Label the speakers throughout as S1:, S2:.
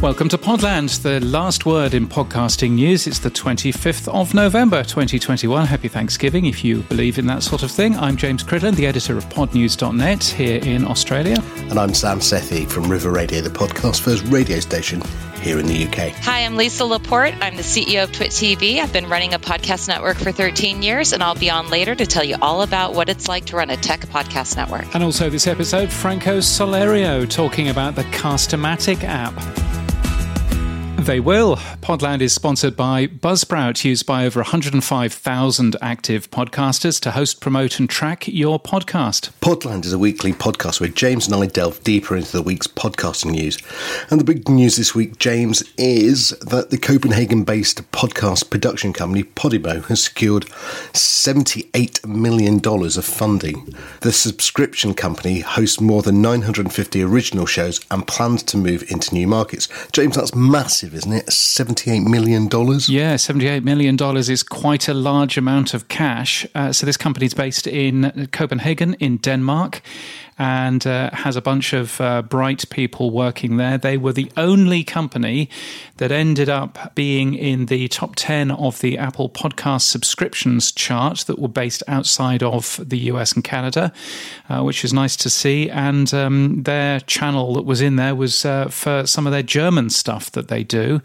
S1: Welcome to Podland, the last word in podcasting news. It's the 25th of November 2021. Happy Thanksgiving if you believe in that sort of thing. I'm James Cridland, the editor of podnews.net here in Australia.
S2: And I'm Sam Sethi from River Radio, the podcast first radio station here in the UK.
S3: Hi, I'm Lisa Laporte. I'm the CEO of Twit TV. I've been running a podcast network for 13 years, and I'll be on later to tell you all about what it's like to run a tech podcast network.
S1: And also this episode, Franco Solerio talking about the Castamatic app. They will. Podland is sponsored by Buzzsprout, used by over 105,000 active podcasters to host, promote, and track your podcast.
S2: Podland is a weekly podcast where James and I delve deeper into the week's podcasting news. And the big news this week, James, is that the Copenhagen based podcast production company Podimo has secured $78 million of funding. The subscription company hosts more than 950 original shows and plans to move into new markets. James, that's massive isn't it? $78 million?
S1: Yeah, $78 million is quite a large amount of cash. Uh, so, this company is based in Copenhagen, in Denmark and uh, has a bunch of uh, bright people working there. They were the only company that ended up being in the top 10 of the Apple podcast subscriptions chart that were based outside of the US and Canada, uh, which is nice to see. And um, their channel that was in there was uh, for some of their German stuff that they do.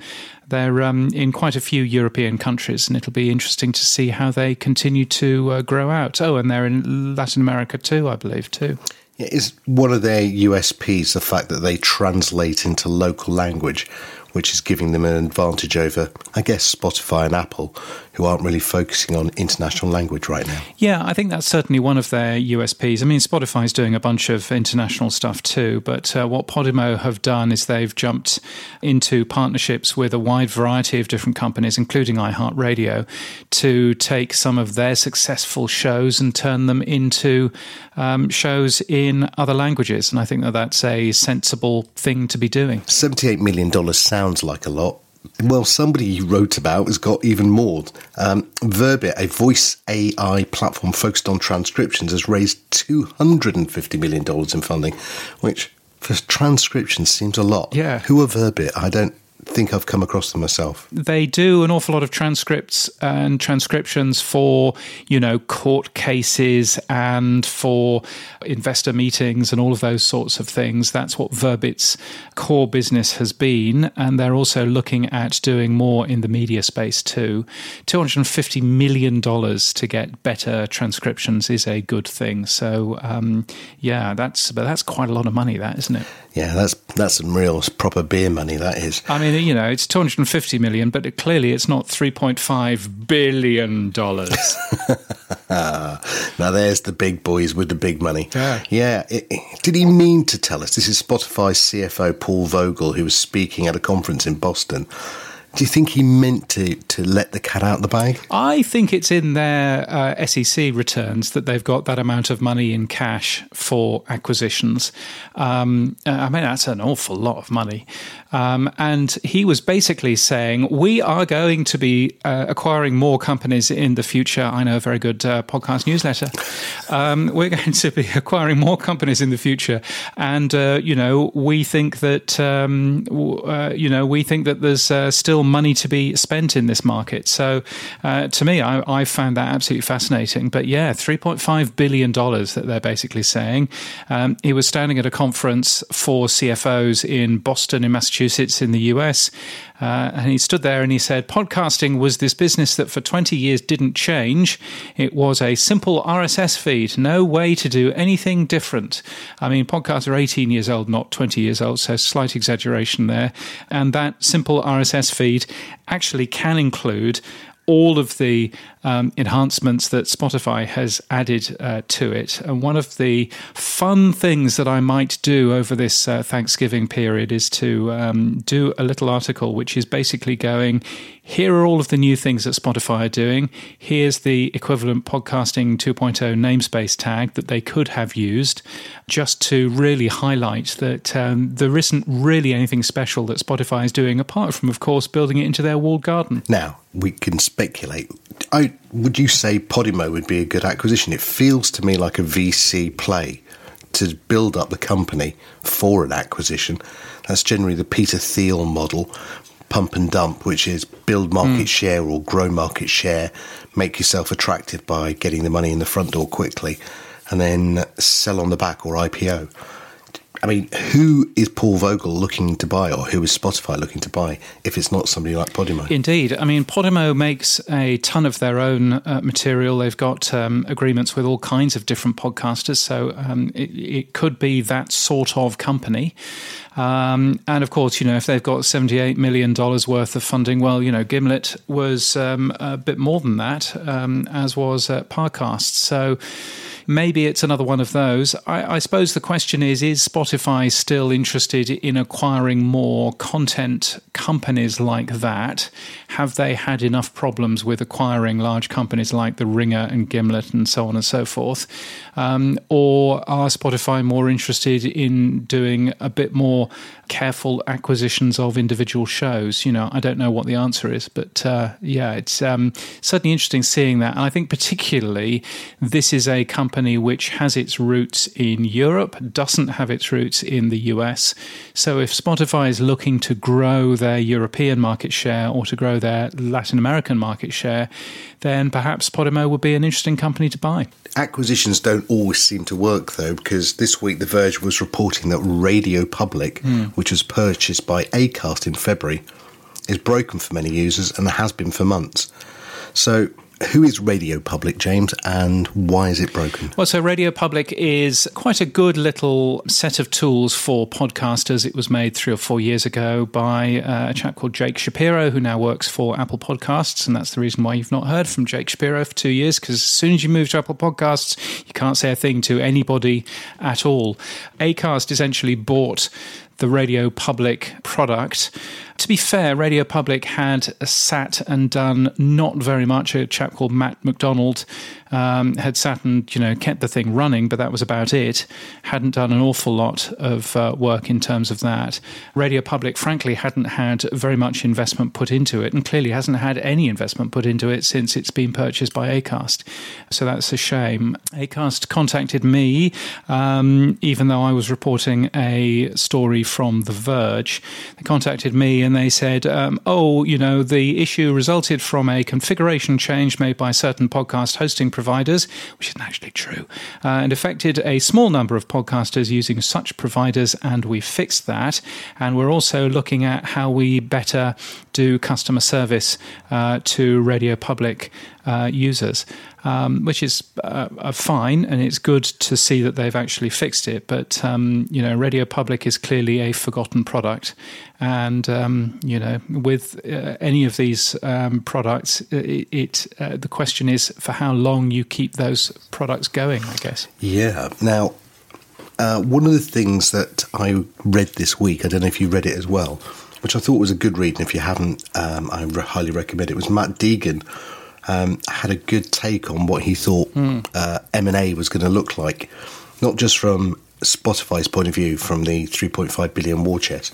S1: They're um, in quite a few European countries, and it'll be interesting to see how they continue to uh, grow out. Oh, and they're in Latin America too, I believe, too.
S2: Is one of their USPs the fact that they translate into local language, which is giving them an advantage over, I guess, Spotify and Apple, who aren't really focusing on international language right now.
S1: Yeah, I think that's certainly one of their USPs. I mean, Spotify's doing a bunch of international stuff too, but uh, what Podimo have done is they've jumped into partnerships with a wide variety of different companies, including iHeartRadio, to take some of their successful shows and turn them into um, shows in other languages. And I think that that's a sensible thing to be doing.
S2: $78 million sounds like a lot well, somebody you wrote about has got even more. Um, Verbit, a voice AI platform focused on transcriptions, has raised $250 million in funding, which for transcriptions seems a lot.
S1: Yeah.
S2: Who are Verbit? I don't think I've come across them myself.
S1: They do an awful lot of transcripts and transcriptions for, you know, court cases and for investor meetings and all of those sorts of things. That's what Verbit's core business has been. And they're also looking at doing more in the media space too. $250 million to get better transcriptions is a good thing. So, um, yeah, that's, but that's quite a lot of money, that, isn't it?
S2: Yeah, that's that's some real proper beer money. That is.
S1: I mean, you know, it's 250 million, but it, clearly it's not 3.5 billion dollars.
S2: now there's the big boys with the big money.
S1: Yeah.
S2: Yeah. It, it, did he mean to tell us? This is Spotify's CFO Paul Vogel, who was speaking at a conference in Boston. Do you think he meant to, to let the cat out of the bag?
S1: I think it's in their uh, SEC returns that they've got that amount of money in cash for acquisitions. Um, I mean, that's an awful lot of money. Um, and he was basically saying, We are going to be uh, acquiring more companies in the future. I know a very good uh, podcast newsletter. Um, we're going to be acquiring more companies in the future. And, uh, you know, we think that, um, uh, you know, we think that there's uh, still money to be spent in this market. So uh, to me, I, I, found that absolutely fascinating. But yeah, $3.5 billion that they're basically saying. Um, he was standing at a conference for CFOs in Boston, in Massachusetts Massachusetts in the US. Uh, and he stood there and he said, Podcasting was this business that for 20 years didn't change. It was a simple RSS feed, no way to do anything different. I mean, podcasts are 18 years old, not 20 years old, so slight exaggeration there. And that simple RSS feed actually can include all of the um, enhancements that Spotify has added uh, to it. And one of the fun things that I might do over this uh, Thanksgiving period is to um, do a little article which is basically going here are all of the new things that Spotify are doing. Here's the equivalent podcasting 2.0 namespace tag that they could have used just to really highlight that um, there isn't really anything special that Spotify is doing, apart from, of course, building it into their walled garden.
S2: Now, we can speculate. I, would you say Podimo would be a good acquisition? It feels to me like a VC play to build up the company for an acquisition. That's generally the Peter Thiel model, pump and dump, which is build market mm. share or grow market share, make yourself attractive by getting the money in the front door quickly, and then sell on the back or IPO. I mean, who is Paul Vogel looking to buy, or who is Spotify looking to buy, if it's not somebody like Podimo?
S1: Indeed. I mean, Podimo makes a ton of their own uh, material. They've got um, agreements with all kinds of different podcasters, so um, it, it, could be that sort of company. Um, and of course, you know, if they've got $78 million worth of funding, well, you know, Gimlet was um, a bit more than that, um, as was uh, Parcast. So, maybe it's another one of those. I, I, suppose the question is is Spotify still interested in acquiring more content companies like that? Have they had enough problems with acquiring large companies like The Ringer and Gimlet and so on and so forth? Um, or are Spotify more interested in doing a bit more careful acquisitions of individual shows? You know, I don't know what the answer is, but uh, yeah, it's um, certainly interesting seeing that. And I think particularly this is a company which has its roots in Europe, doesn't have its roots in the US. So if Spotify is looking to grow their European market share or to grow their Latin American market share, then perhaps Podimo would be an interesting company to buy.
S2: Acquisitions don't always seem to work though, because this week The Verge was reporting that Radio Public, mm. which was purchased by Acast in February, is broken for many users and has been for months. So who is Radio Public, James, and why is it broken?
S1: Well, so Radio Public is quite a good little set of tools for podcasters. It was made three or four years ago by uh, a chap called Jake Shapiro, who now works for Apple Podcasts. And that's the reason why you've not heard from Jake Shapiro for two years, because as soon as you move to Apple Podcasts, you can't say a thing to anybody at all. Acast essentially bought the Radio Public product to be fair, Radio Public had sat and done not very much. A chap called Matt McDonald um, had sat and you know kept the thing running, but that was about it. Hadn't done an awful lot of uh, work in terms of that. Radio Public, frankly, hadn't had very much investment put into it, and clearly hasn't had any investment put into it since it's been purchased by Acast. So that's a shame. Acast contacted me, um, even though I was reporting a story from The Verge. They contacted me and they said, um, oh, you know, the issue resulted from a configuration change made by certain podcast hosting providers, which isn't actually true, uh, and affected a small number of podcasters using such providers, and we fixed that. And we're also looking at how we better do customer service uh, to Radio Public uh, users um, which is uh, fine, and it's good to see that they've actually fixed it. But um, you know, Radio Public is clearly a forgotten product, and um, you know, with uh, any of these um, products, it, it uh, the question is for how long you keep those products going. I guess.
S2: Yeah. Now, uh, one of the things that I read this week, I don't know if you read it as well, which I thought was a good read, and if you haven't, um, I highly recommend it. Was Matt Deegan um, had a good take on what he thought mm. uh, M&A was going to look like, not just from Spotify's point of view, from the 3.5 billion war chest,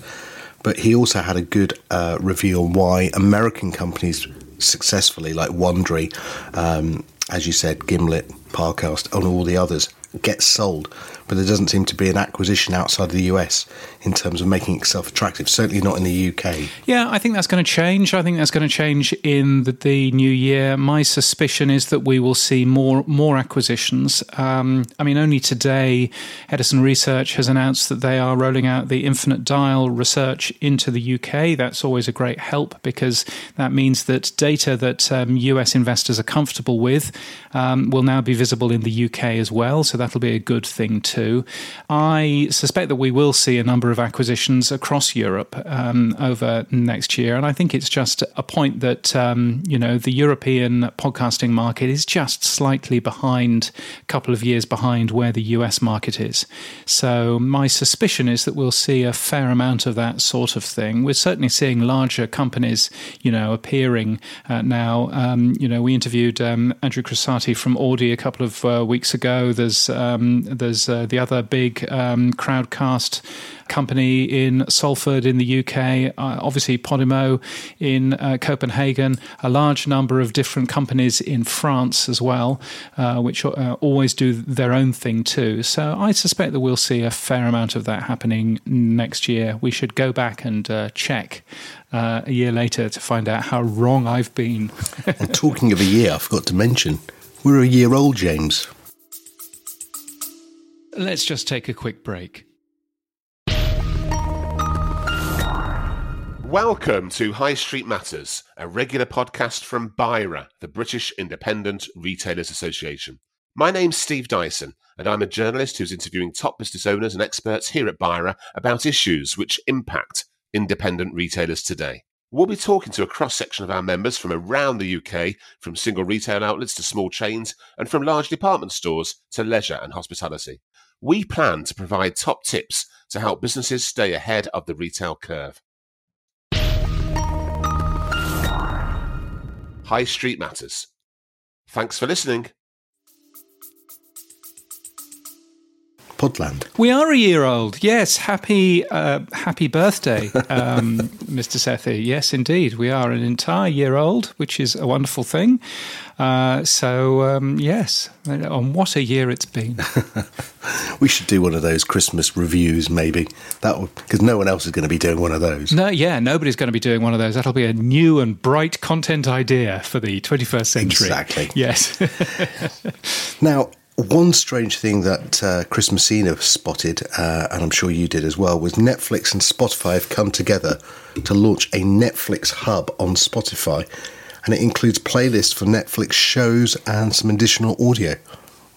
S2: but he also had a good uh, review on why American companies successfully, like Wondery, um, as you said, Gimlet, Parcast, and all the others, get sold but there doesn't seem to be an acquisition outside the US in terms of making itself attractive. Certainly not in the UK.
S1: Yeah, I think that's going to change. I think that's going to change in the, the new year. My suspicion is that we will see more more acquisitions. Um, I mean, only today, Edison Research has announced that they are rolling out the Infinite Dial research into the UK. That's always a great help because that means that data that um, US investors are comfortable with um, will now be visible in the UK as well. So that'll be a good thing too. I suspect that we will see a number of acquisitions across Europe um, over next year, and I think it's just a point that um, you know the European podcasting market is just slightly behind, a couple of years behind where the US market is. So my suspicion is that we'll see a fair amount of that sort of thing. We're certainly seeing larger companies, you know, appearing uh, now. Um, you know, we interviewed um, Andrew Crosati from Audi a couple of uh, weeks ago. There's um, there's uh, the other big um, crowdcast company in Salford in the UK, uh, obviously Podimo in uh, Copenhagen, a large number of different companies in France as well, uh, which uh, always do their own thing too. So I suspect that we'll see a fair amount of that happening next year. We should go back and uh, check uh, a year later to find out how wrong I've been.
S2: and talking of a year, I forgot to mention, we're a year old, James.
S1: Let's just take a quick break.
S4: Welcome to High Street Matters, a regular podcast from BIRA, the British Independent Retailers Association. My name's Steve Dyson, and I'm a journalist who's interviewing top business owners and experts here at BIRA about issues which impact independent retailers today. We'll be talking to a cross section of our members from around the UK, from single retail outlets to small chains, and from large department stores to leisure and hospitality. We plan to provide top tips to help businesses stay ahead of the retail curve. High Street Matters. Thanks for listening.
S2: Podland.
S1: We are a year old. Yes, happy uh, happy birthday, um, Mr. Sethi. Yes, indeed, we are an entire year old, which is a wonderful thing. Uh, so um, yes, on what a year it's been.
S2: we should do one of those Christmas reviews, maybe that because no one else is going to be doing one of those.
S1: No, yeah, nobody's going to be doing one of those. That'll be a new and bright content idea for the 21st century.
S2: Exactly.
S1: Yes.
S2: now, one strange thing that uh, Chris Messina spotted, uh, and I'm sure you did as well, was Netflix and Spotify have come together to launch a Netflix hub on Spotify, and it includes playlists for Netflix shows and some additional audio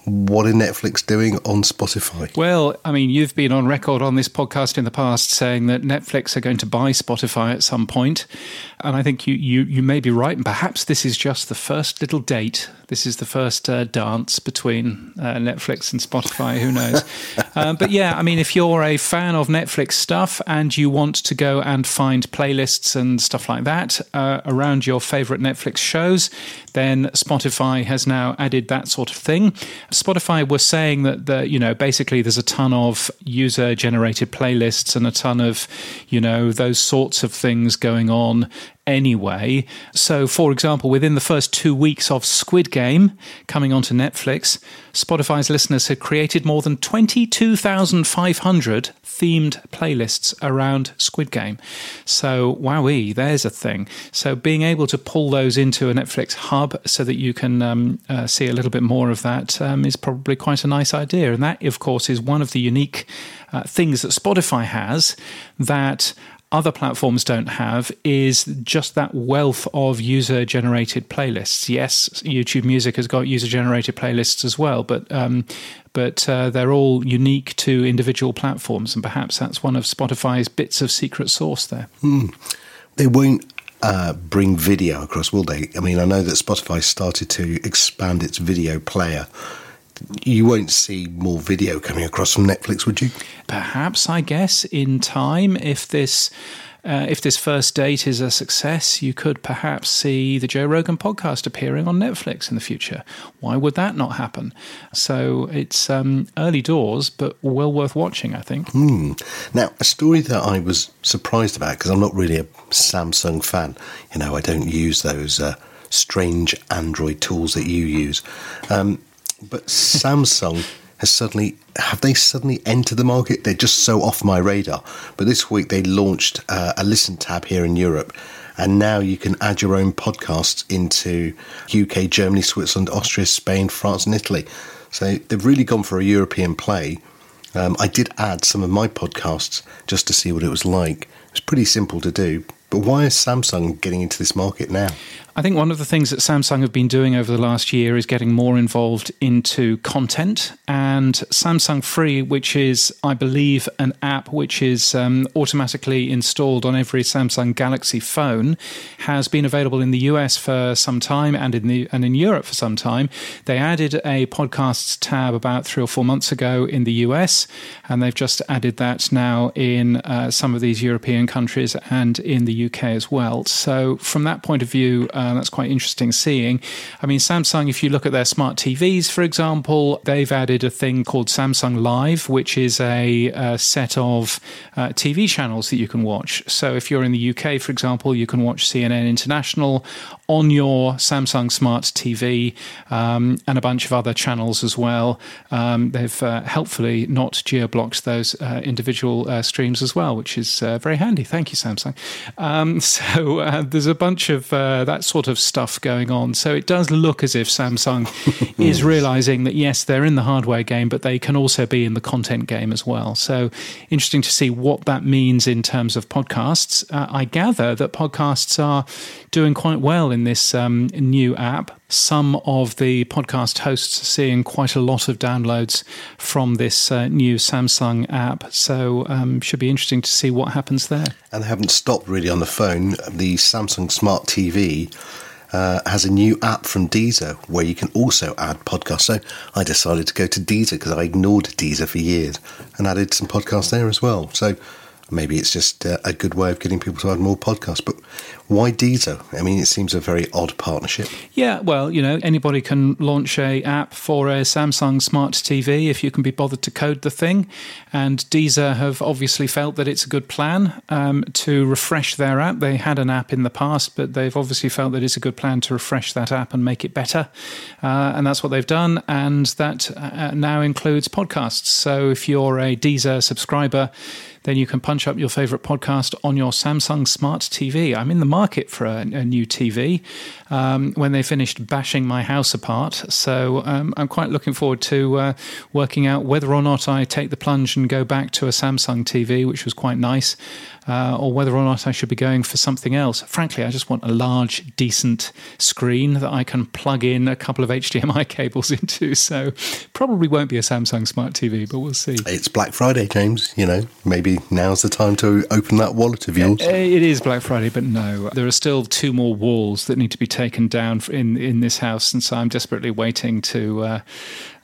S2: what are Netflix doing on Spotify?
S1: Well, I mean, you've been on record on this podcast in the past saying that Netflix are going to buy Spotify at some point, and I think you you you may be right. And perhaps this is just the first little date. This is the first uh, dance between uh, Netflix and Spotify. Who knows? uh, but yeah, I mean, if you're a fan of Netflix stuff and you want to go and find playlists and stuff like that uh, around your favorite Netflix shows, then Spotify has now added that sort of thing. Spotify was saying that the, you know basically there's a ton of user generated playlists and a ton of you know those sorts of things going on anyway. So, for example, within the first two weeks of Squid Game coming onto Netflix, Spotify's listeners had created more than 22,500 themed playlists around Squid Game. So, wowee, there's a thing. So, being able to pull those into a Netflix hub so that you can um, uh, see a little bit more of that um, is probably quite a nice idea. And that, of course, is one of the unique uh, things that Spotify has that other platforms don't have is just that wealth of user generated playlists. Yes, YouTube Music has got user generated playlists as well, but um, but uh, they're all unique to individual platforms, and perhaps that's one of Spotify's bits of secret sauce there.
S2: Hmm. They won't uh, bring video across, will they? I mean, I know that Spotify started to expand its video player you won't see more video coming across from Netflix, would you?
S1: Perhaps, I guess, in time, if this. Uh, if this first date is a success, you could perhaps see the Joe Rogan podcast appearing on Netflix in the future. Why would that not happen? So it's um, early doors, but well worth watching, I think.
S2: Hmm. Now, a story that I was surprised about because I'm not really a Samsung fan. You know, I don't use those uh, strange Android tools that you use. Um, but Samsung has suddenly have they suddenly entered the market? They're just so off my radar. But this week they launched uh, a listen tab here in Europe, and now you can add your own podcasts into UK, Germany, Switzerland, Austria, Spain, France, and Italy. So they've really gone for a European play. Um, I did add some of my podcasts just to see what it was like. It was pretty simple to do. But why is Samsung getting into this market now?
S1: I think one of the things that Samsung have been doing over the last year is getting more involved into content. And Samsung Free, which is, I believe, an app which is um, automatically installed on every Samsung Galaxy phone, has been available in the US for some time and in the and in Europe for some time. They added a podcasts tab about three or four months ago in the US, and they've just added that now in uh, some of these European countries and in the UK as well. So, from that point of view, uh, that's quite interesting seeing. I mean, Samsung, if you look at their smart TVs, for example, they've added a thing called Samsung Live, which is a, a set of uh, TV channels that you can watch. So, if you're in the UK, for example, you can watch CNN International on your Samsung Smart TV um, and a bunch of other channels as well. Um, they've uh, helpfully not geo blocked those uh, individual uh, streams as well, which is uh, very handy. Thank you, Samsung. Um, so uh, there's a bunch of uh, that sort of stuff going on. So it does look as if Samsung is realizing that, yes, they're in the hardware game, but they can also be in the content game as well. So interesting to see what that means in terms of podcasts. I gather that podcasts are doing quite well in this um, new app. Some of the podcast hosts are seeing quite a lot of downloads from this uh, new Samsung app. So, um, should be interesting to see what happens there.
S2: And they haven't stopped really on the phone. The Samsung Smart TV uh, has a new app from Deezer where you can also add podcasts. So I decided to go to Deezer because I ignored Deezer for years and added some podcasts there as well. So maybe it's just uh, a good way of getting people to add more podcasts. But why Deezer? I mean, it seems a very odd partnership.
S1: Yeah, well, you know, anybody can launch a app for a Samsung Smart TV if you can be bothered to code the thing. And Deezer have obviously felt that it's a good plan um, to refresh their app. They had an app in the past, but they've obviously felt that it's a good plan to refresh that app and make it better. Uh, and that's what they've done. And that uh, now includes podcasts. So if you're a Deezer subscriber, then you can punch up your favorite podcast on your Samsung Smart TV. I'm in the market for a, a new TV um, when they finished bashing my house apart. So um, I'm quite looking forward to uh, working out whether or not I take the plunge and go back to a Samsung TV, which was quite nice, uh, or whether or not I should be going for something else. Frankly, I just want a large, decent screen that I can plug in a couple of HDMI cables into. So probably won't be a Samsung Smart TV, but we'll see.
S2: It's Black Friday, James. You know, maybe now's the time to open that wallet of yours.
S1: It is Black Friday, but no, there are still two more walls that need to be taken taken down in in this house, and so I'm desperately waiting to. Uh,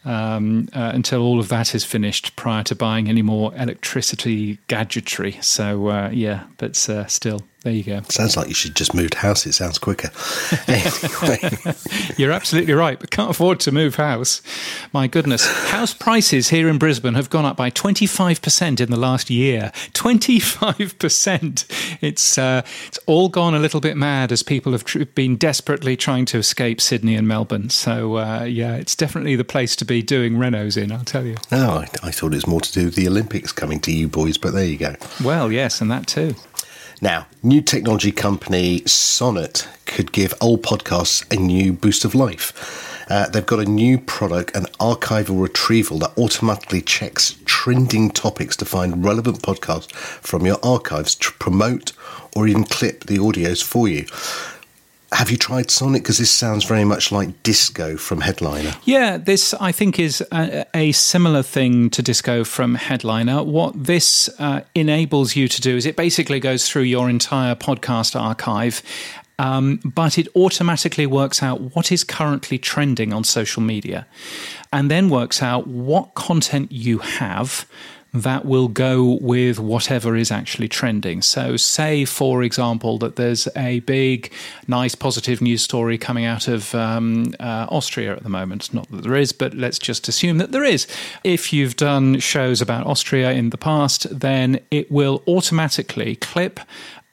S1: um, uh, until all of that is finished prior to buying any more electricity gadgetry. So, uh, yeah, but uh, still, there you go.
S2: Sounds like you should just move house. It sounds quicker.
S1: anyway. You're absolutely right, but can't afford to move house. My goodness. House prices here in Brisbane have gone up by 25% in the last year. 25%. It's, uh, it's all gone a little bit mad as people have tr- been desperately trying to escape Sydney and Melbourne. So, uh, yeah, it's definitely the place to be doing renos in, I'll tell you.
S2: No, I, I thought it was more to do with the Olympics coming to you boys, but there you go.
S1: Well, yes, and that too.
S2: Now, new technology company Sonnant could give old podcasts a new boost of life. Uh, they've got a new product, an archival retrieval that automatically checks trending topics to find relevant podcasts from your archives to promote or even clip the audios for you. Have you tried Sonic? Because this sounds very much like Disco from Headliner.
S1: Yeah, this I think is a, a similar thing to Disco from Headliner. What this uh, enables you to do is it basically goes through your entire podcast archive um, but it automatically works out what is currently trending on social media and then works out what content you have that will go with whatever is actually trending. So, say, for example, that there's a big, nice, positive news story coming out of um, uh, Austria at the moment. Not that there is, but let's just assume that there is. If you've done shows about Austria in the past, then it will automatically clip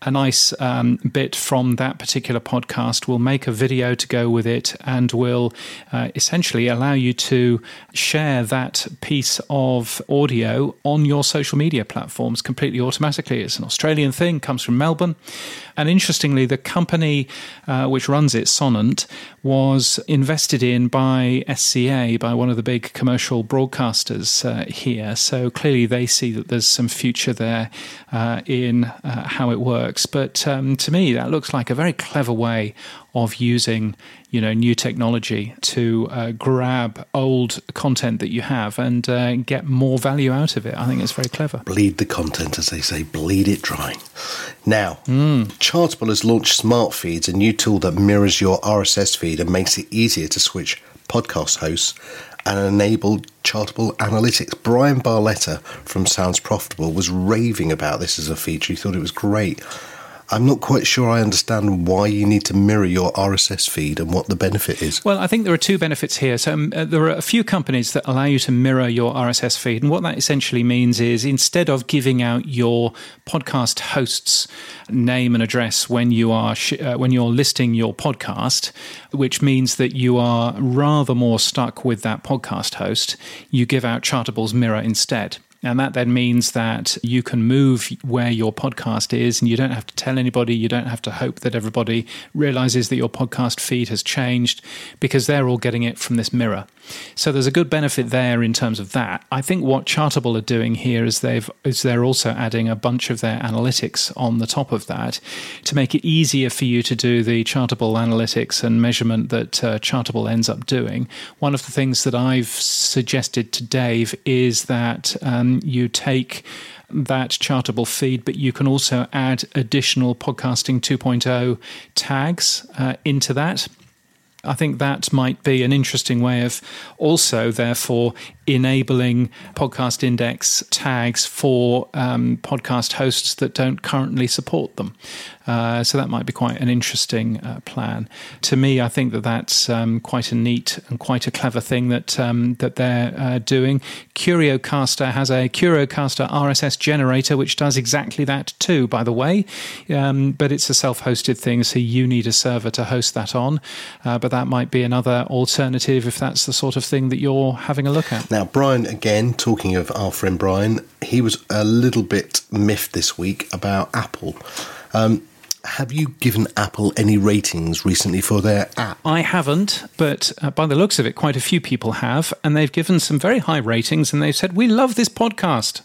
S1: a nice um, bit from that particular podcast. We'll make a video to go with it and we'll uh, essentially allow you to share that piece of audio on your social media platforms completely automatically. It's an Australian thing, comes from Melbourne. And interestingly, the company uh, which runs it, Sonnant, was invested in by SCA, by one of the big commercial broadcasters uh, here. So clearly they see that there's some future there uh, in uh, how it works. But um, to me, that looks like a very clever way of using you know new technology to uh, grab old content that you have and uh, get more value out of it. I think it's very clever.
S2: Bleed the content, as they say, bleed it dry. Now, mm. Chartable has launched Smart Feeds, a new tool that mirrors your RSS feed and makes it easier to switch podcast hosts and enable chartable analytics. Brian Barletta from Sounds Profitable was raving about this as a feature. He thought it was great. I'm not quite sure I understand why you need to mirror your RSS feed and what the benefit is.
S1: Well, I think there are two benefits here. So um, uh, there are a few companies that allow you to mirror your RSS feed, and what that essentially means is instead of giving out your podcast host's name and address when you are sh- uh, when you're listing your podcast, which means that you are rather more stuck with that podcast host, you give out Chartable's mirror instead. And that then means that you can move where your podcast is and you don't have to tell anybody. You don't have to hope that everybody realizes that your podcast feed has changed because they're all getting it from this mirror. So there's a good benefit there in terms of that. I think what Chartable are doing here is they've is they're also adding a bunch of their analytics on the top of that to make it easier for you to do the Chartable analytics and measurement that uh, Chartable ends up doing. One of the things that I've suggested to Dave is that um, you take that chartable feed, but you can also add additional podcasting 2.0 tags uh, into that. I think that might be an interesting way of also, therefore, enabling podcast index tags for um, podcast hosts that don't currently support them. Uh, so that might be quite an interesting uh, plan. To me, I think that that's um, quite a neat and quite a clever thing that um, that they're uh, doing. Curiocaster has a Curiocaster RSS generator, which does exactly that too. By the way, um, but it's a self-hosted thing, so you need a server to host that on. Uh, but that might be another alternative if that's the sort of thing that you're having a look at.
S2: Now, Brian, again, talking of our friend Brian, he was a little bit miffed this week about Apple. Um, have you given Apple any ratings recently for their app?
S1: I haven't, but uh, by the looks of it, quite a few people have, and they've given some very high ratings, and they've said, We love this podcast.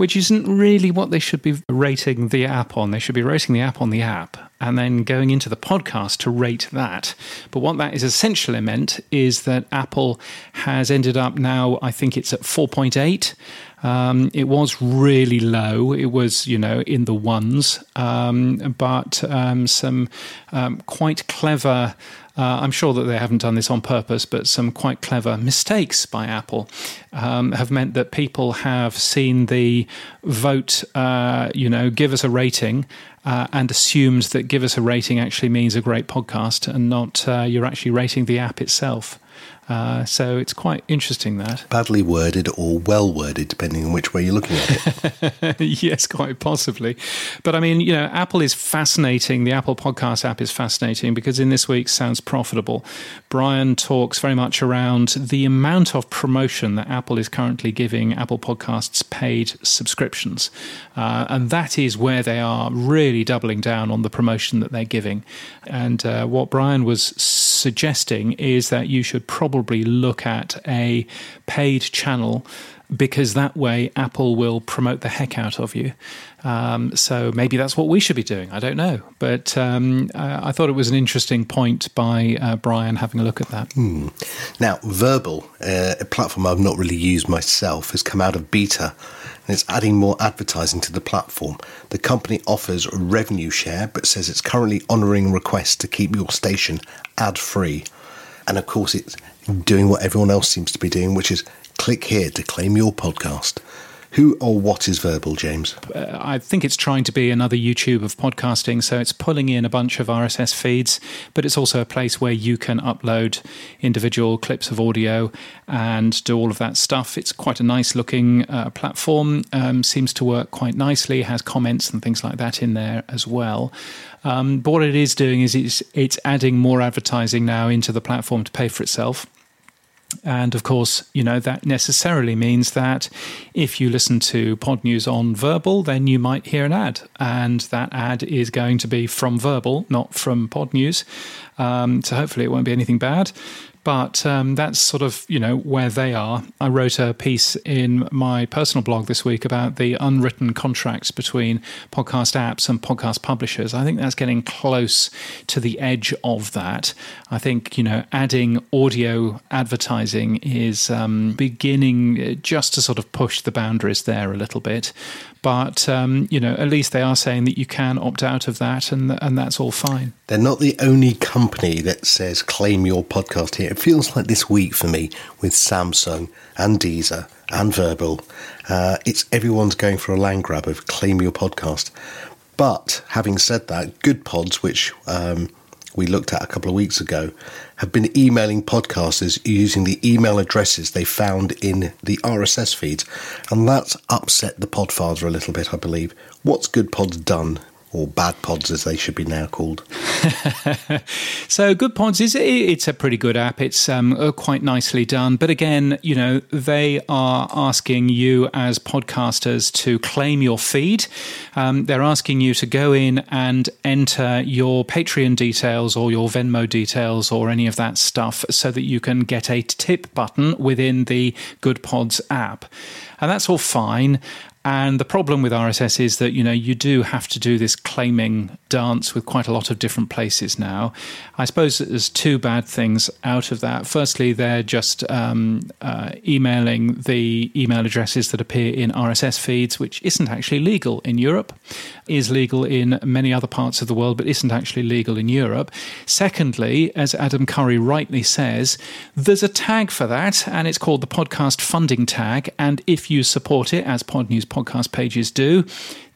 S1: Which isn't really what they should be rating the app on. They should be rating the app on the app and then going into the podcast to rate that. But what that is essentially meant is that Apple has ended up now, I think it's at 4.8. Um, it was really low. It was, you know, in the ones, um, but um, some um, quite clever. Uh, I'm sure that they haven't done this on purpose, but some quite clever mistakes by Apple um, have meant that people have seen the vote, uh, you know, give us a rating, uh, and assumed that give us a rating actually means a great podcast and not uh, you're actually rating the app itself. Uh, so it's quite interesting that.
S2: Badly worded or well worded, depending on which way you're looking at
S1: it. yes, quite possibly. But I mean, you know, Apple is fascinating. The Apple Podcast app is fascinating because in this week's Sounds Profitable, Brian talks very much around the amount of promotion that Apple is currently giving Apple Podcasts paid subscriptions. Uh, and that is where they are really doubling down on the promotion that they're giving. And uh, what Brian was suggesting is that you should probably look at a paid channel because that way Apple will promote the heck out of you. Um, so maybe that's what we should be doing. I don't know. But um, uh, I thought it was an interesting point by uh, Brian having a look at that.
S2: Hmm. Now, Vurbl, uh, a platform I've not really used myself, has come out of beta and it's adding more advertising to the platform. The company offers revenue share but says it's currently honouring requests to keep your station ad free. And of course, it's doing what everyone else seems to be doing, which is click here to claim your podcast. Who or what is Vurbl, James?
S1: Uh, I think it's trying to be another YouTube of podcasting. So it's pulling in a bunch of RSS feeds, but it's also a place where you can upload individual clips of audio and do all of that stuff. It's quite a nice looking uh, platform, um, seems to work quite nicely, has comments and things like that in there as well. Um, but what it is doing is it's, it's adding more advertising now into the platform to pay for itself. And of course, you know, that necessarily means that if you listen to Pod News on Vurbl, then you might hear an ad. And that ad is going to be from Vurbl, not from Pod News. Um, so hopefully it won't be anything bad. But um, that's sort of you know where they are. I wrote a piece in my personal blog this week about the unwritten contracts between podcast apps and podcast publishers. I think that's getting close to the edge of that. I think you know adding audio advertising is um, beginning just to sort of push the boundaries there a little bit. But um, you know, at least they are saying that you can opt out of that, and and that's all fine.
S2: They're not the only company that says claim your podcast here. It feels like this week for me with Samsung and Deezer and Vurbl. Uh, it's everyone's going for a land grab of claim your podcast. But having said that, Good Pods, which um, we looked at a couple of weeks ago, have been emailing podcasters using the email addresses they found in the RSS feeds, and that's upset the Podfather a little bit, I believe. What's Good Pods done or bad pods as they should be now called.
S1: so good pods is it's a pretty good app. It's um, uh, quite nicely done, but again, you know they are asking you as podcasters to claim your feed. Um, they're asking you to go in and enter your Patreon details or your Venmo details or any of that stuff, so that you can get a tip button within the Good Pods app and that's all fine. And the problem with RSS is that you know you do have to do this claiming dance with quite a lot of different places now. I suppose there's two bad things out of that. Firstly, they're just um, uh, emailing the email addresses that appear in RSS feeds, which isn't actually legal in Europe, is legal in many other parts of the world, but isn't actually legal in Europe. Secondly, as Adam Curry rightly says, there's a tag for that, and it's called the podcast funding tag. And if you support it, as Pod News podcast pages do,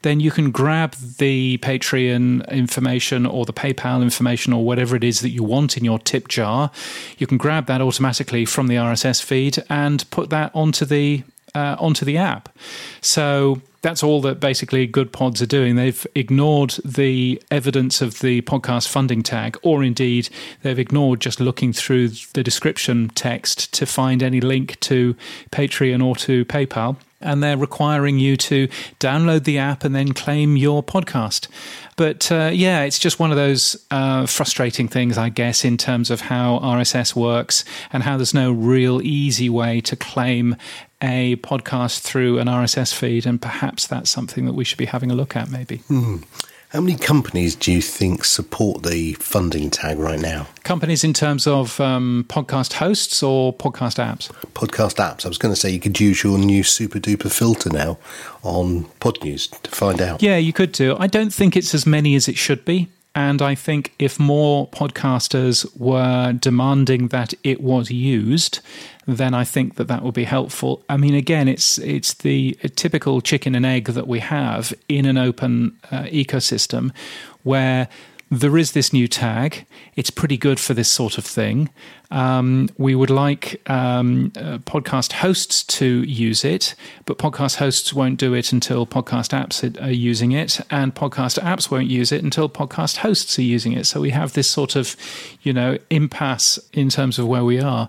S1: then you can grab the Patreon information or the PayPal information or whatever it is that you want in your tip jar. You can grab that automatically from the RSS feed and put that onto the uh, onto the app. So that's all that basically good pods are doing. They've ignored the evidence of the podcast funding tag, or indeed, they've ignored just looking through the description text to find any link to Patreon or to PayPal and they're requiring you to download the app and then claim your podcast. But uh, yeah, it's just one of those uh, frustrating things, I guess, in terms of how RSS works and how there's no real easy way to claim a podcast through an RSS feed. And perhaps that's something that we should be having a look at, maybe.
S2: Hmm. How many companies do you think support the funding tag right now?
S1: Companies in terms of um, podcast hosts or podcast apps?
S2: Podcast apps. I was going to say you could use your new super duper filter now on Pod News to find out.
S1: Yeah, you could do. I don't think it's as many as it should be. And I think if more podcasters were demanding that it was used, then I think that that would be helpful. I mean, again, it's it's the typical chicken and egg that we have in an open uh, ecosystem, where there is this new tag. It's pretty good for this sort of thing. Um, we would like um, uh, podcast hosts to use it, but podcast hosts won't do it until podcast apps are using it, and podcast apps won't use it until podcast hosts are using it. So we have this sort of, you know, impasse in terms of where we are.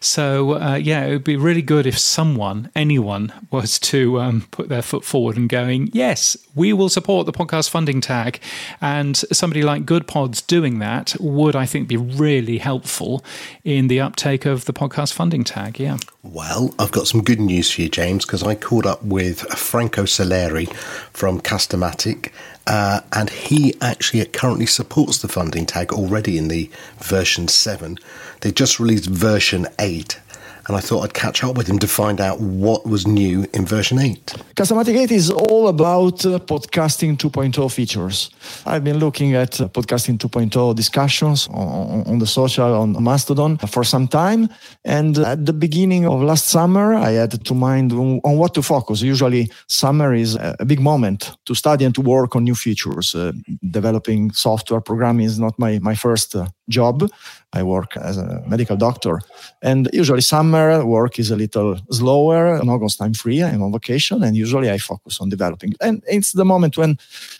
S1: So uh, yeah, it would be really good if someone, anyone, was to um, put their foot forward and going, yes, we will support the podcast funding tag, and somebody like Good Pods doing that would, I think, be really helpful in the uptake of the podcast funding tag. Yeah.
S2: Well, I've got some good news for you, James, because I caught up with Franco Soleri from Castamatic, uh, and he actually currently supports the funding tag already in the version 7. They just released version 8 and I thought I'd catch up with him to find out what was new in version 8.
S5: Castamatic 8 is all about uh, podcasting 2.0 features. I've been looking at uh, podcasting 2.0 discussions on, on, the social, on Mastodon for some time. And at the beginning of last summer, I had to mind on, what to focus. Usually, summer is a big moment to study and to work on new features. Uh, developing software programming is not my, my first uh, job. I work as a medical doctor. And usually summer work is a little slower. In August, I'm free. I'm on vacation. And usually I focus on developing. And it's the moment when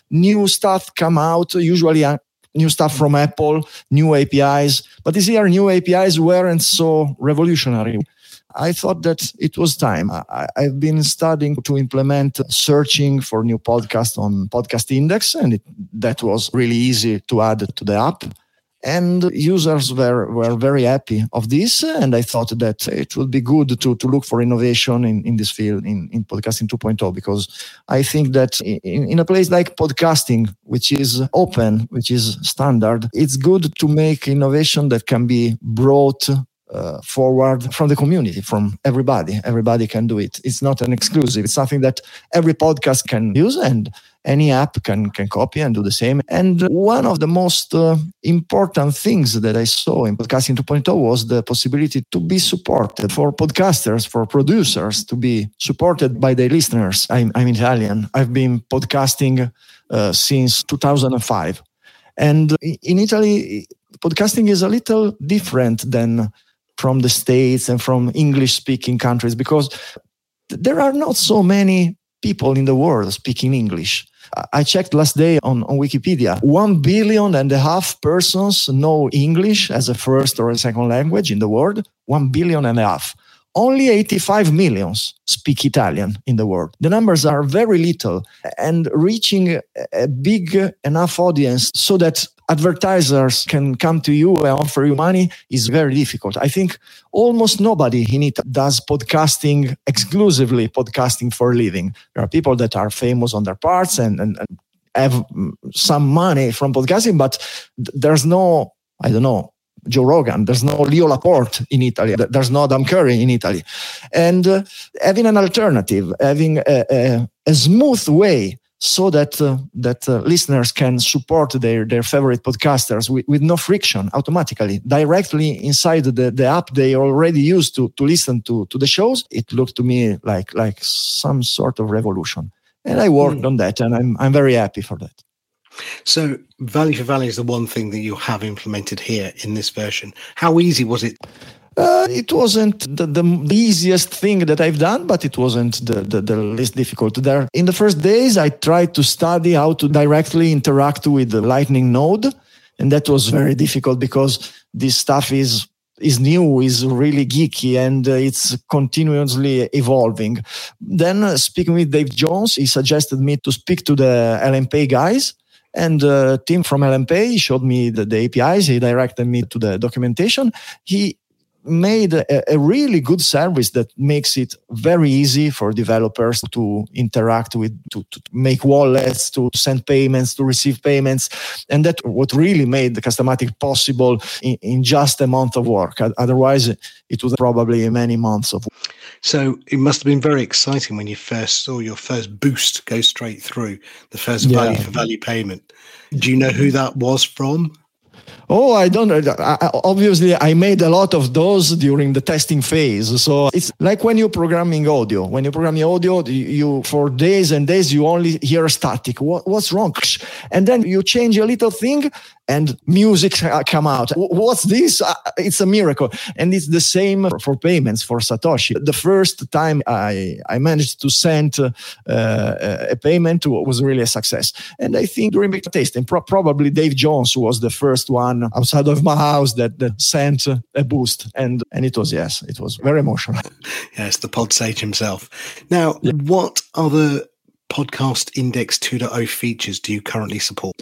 S5: new stuff come out, usually uh, new stuff from Apple, new APIs. But this year, new APIs weren't so revolutionary. I thought that it was time. I, have been studying to implement searching for new podcasts on Podcast Index, and it, that was really easy to add to the app and users were, were very happy of this and i thought that it would be good to, to look for innovation in, in this field in, in podcasting 2.0 because i think that in, in a place like podcasting which is open which is standard it's good to make innovation that can be brought uh, forward from the community, from everybody. Everybody can do it. It's not an exclusive. It's something that every podcast can use, and any app can, can copy and do the same. And one of the most uh, important things that I saw in podcasting 2.0 was the possibility to be supported for podcasters, for producers to be supported by their listeners. I'm, I'm Italian. I've been podcasting uh, since 2005. And in Italy, podcasting is a little different than from the States and from English speaking countries because there are not so many people in the world speaking English. I checked last day on, on Wikipedia. One billion and a half persons know English as a first or a second language in the world. One billion and a half. Only 85 millions speak Italian in the world. The numbers are very little and reaching a big enough audience so that advertisers can come to you and offer you money is very difficult. I think almost nobody in it does podcasting exclusively podcasting for a living. There are people that are famous on their parts and, and, and have some money from podcasting, but there's no, I don't know, Joe Rogan. There's no Leo Laporte in Italy. There's no Adam Curry in Italy. And uh, having an alternative, having a, a, a smooth way so that uh, that uh, listeners can support their their favorite podcasters with, with no friction automatically directly inside the, the app they already use to to listen to to the shows it looked to me like like some sort of revolution and i worked mm. on that and i'm i'm very happy for that
S2: so value for value is the one thing that you have implemented here in this version how easy was it
S5: uh, it wasn't the, the, easiest thing that I've done, but it wasn't the, the, the, least difficult. There, in the first days, I tried to study how to directly interact with the Lightning node, and that was very difficult because this stuff is is new, is really geeky, and uh, it's continuously evolving. Then, uh, speaking with Dave Jones, he suggested me to speak to the LNPay guys. And uh, Tim from LMP showed me the, the APIs. He directed me to the documentation. He made a, a, really good service that makes it very easy for developers to interact with to, to, make wallets to send payments to receive payments and that what really made the Castamatic possible in, in just a month of work otherwise it was probably many months of work.
S2: So it must have been very exciting when you first saw your first boost go straight through the first value for value payment do you know who that was from
S5: Oh, I don't know. Obviously, I made a lot of those during the testing phase. So it's like when you're programming audio. When you're programming audio, you for days and days you only hear static. What, what's wrong? And then you change a little thing, and music come out. What's this? Uh, it's a miracle. And it's the same for payments for Satoshi. The first time I, I managed to send uh, a payment was really a success. And I think during beta testing, pro- probably Dave Jones was the first one outside of my house that, that sent a boost. And, and it was, yes, it was very emotional.
S2: yes, the pod sage himself. Now, yeah. what other Podcast Index 2.0 features do you currently support?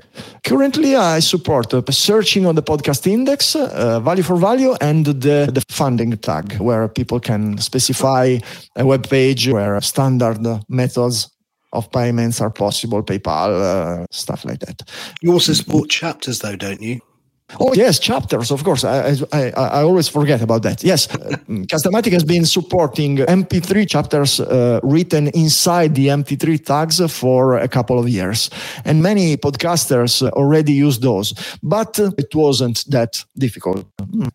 S5: Currently, I support uh, searching on the Podcast Index, uh, value for value, and the, the funding tag, where people can specify a web page where standard methods of payments are possible, PayPal, uh, stuff like that.
S2: You also support chapters, though, don't you?
S5: Oh yes, chapters. Of course, I I, I always forget about that. Yes, Castamatic has been supporting MP3 chapters uh, written inside the MP3 tags for a couple of years, and many podcasters already use those. But it wasn't that difficult. Hmm,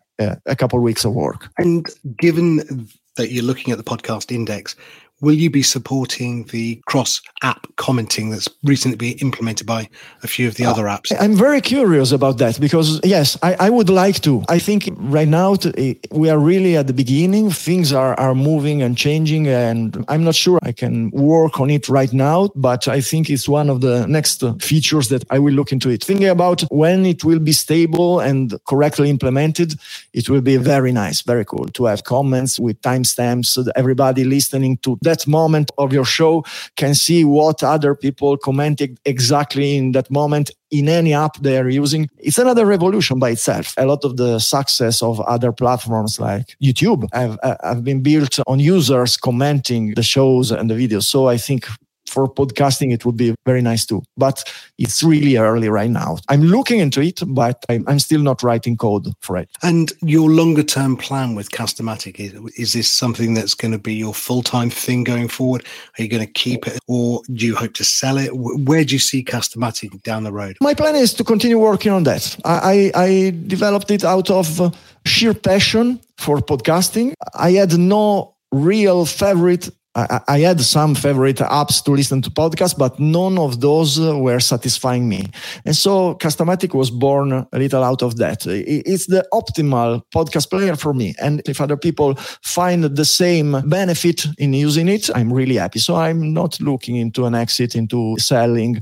S5: a couple of weeks of work.
S2: And given that you're looking at the podcast index, will you be supporting the cross app commenting that's recently been implemented by a few of the other apps?
S5: I'm very curious about that because, yes, I, I would like to. I think right now eh, we are really at the beginning. Things are, are moving and changing, and I'm not sure I can work on it right now, but I think it's one of the next features that I will look into it. Thinking about when it will be stable and correctly implemented, it will be very nice, very cool to have comments with timestamps so everybody listening to that that moment of your show can see what other people commented exactly in that moment in any app they're using. It's another revolution by itself. A lot of the success of other platforms like YouTube have, uh, have been built on users commenting the shows and the videos. So I think for podcasting, it would be very nice too. But it's really early right now. I'm looking into it, but I'm, I'm still not writing code for it.
S2: And your longer term plan with Castamatic is, is this something that's going to be your full time thing going forward? Are you going to keep it, or do you hope to sell it? Where do you see Castamatic down the road?
S5: My plan is to continue working on that. I, I, I developed it out of sheer passion for podcasting. I had no real favorite I, I, had some favorite apps to listen to podcasts, but none of those were satisfying me. And so Castamatic was born a little out of that. It's the optimal podcast player for me. And if other people find the same benefit in using it, I'm really happy. So I'm not looking into an exit into selling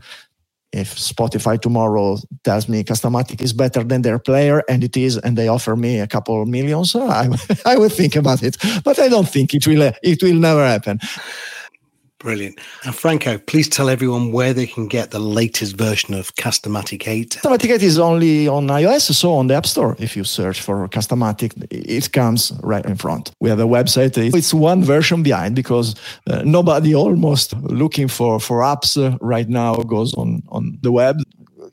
S5: if Spotify tomorrow tells me Castamatic is better than their player, and it is, and they offer me a couple of millions, I, I will think about it. But I don't think it will. It will never happen.
S2: Brilliant. And Franco, please tell everyone where they can get the latest version of Castamatic 8.
S5: Castamatic 8 is only on iOS, so on the App Store. If you search for Castamatic, it comes right in front. We have a website. It's one version behind because uh, nobody almost looking for, for apps uh, right now goes on, on the web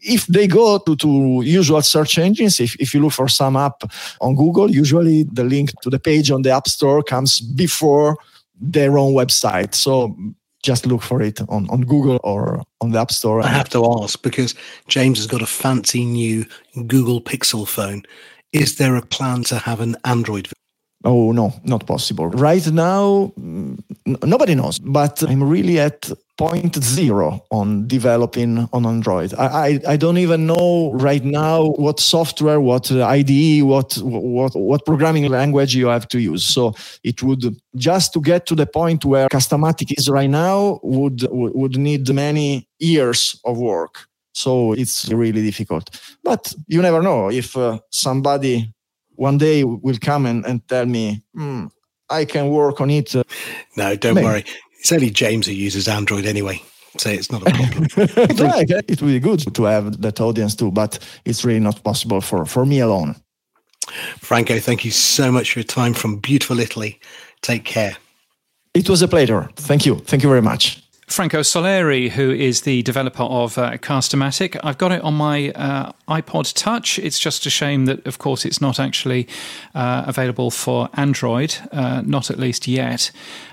S5: if they go to, to usual search engines, if, if you look for some app on Google, usually the link to the page on the App Store comes before their own website. So just look for it on, on Google or on the App Store.
S2: I have to ask because James has got a fancy new Google Pixel phone. Is there a plan to have an Android?
S5: Oh, no, not possible. Right now, nobody knows, but I'm really at point zero on developing on Android. I, I, I, don't even know right now what software, what IDE, what, what, what programming language you have to use. So it would just to get to the point where Castamatic is right now would, would need many years of work. So it's really difficult. But you never know if uh, somebody one day will come and, and tell me, hmm, I can work on it.
S2: No, don't Maybe. worry. It's only James who uses Android anyway, so it's not a problem.
S5: right. It would be good to have that audience too, but it's really not possible for, for me alone.
S2: Franco, thank you so much for your time from beautiful Italy. Take care.
S5: It was a pleasure. Thank you. Thank you very much.
S1: Franco Soleri, who is the developer of uh, Castamatic. I've got it on my uh, iPod Touch. It's just a shame that, of course, it's not actually uh, available for Android, uh, not at least yet.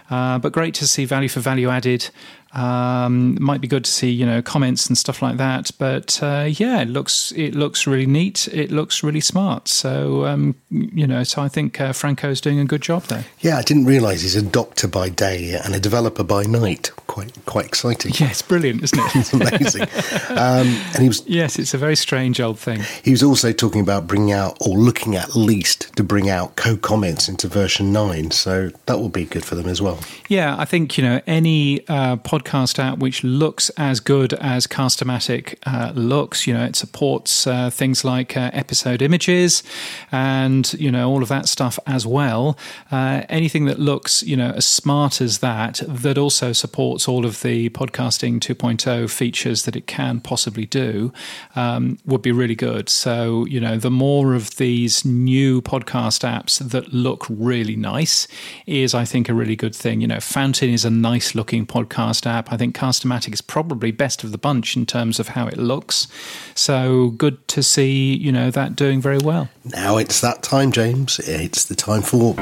S1: Uh, but great to see value for value added um, might be good to see, you know, comments and stuff like that. But uh, yeah, it looks it looks really neat. It looks really smart. So um, you know, so I think uh, Franco's doing a good job there.
S2: Yeah, I didn't realise he's a doctor by day and a developer by night. Quite quite exciting.
S1: Yeah, it's brilliant, isn't it?
S2: it's amazing. Um, and he was
S1: yes, it's a very strange old thing.
S2: He was also talking about bringing out or looking at least to bring out co-comments into version nine. So that will be good for them as well.
S1: Yeah, I think you know any uh, podcast podcast app which looks as good as Castamatic uh, looks. You know, it supports uh, things like uh, episode images and, you know, all of that stuff as well. Uh, anything that looks, you know, as smart as that, that also supports all of the podcasting 2.0 features that it can possibly do, um, would be really good. So, you know, the more of these new podcast apps that look really nice is, I think, a really good thing. You know, Fountain is a nice looking podcast app. I think Castamatic is probably best of the bunch in terms of how it looks. So good to see, you know, that doing very well.
S2: Now it's that time, James. It's the time for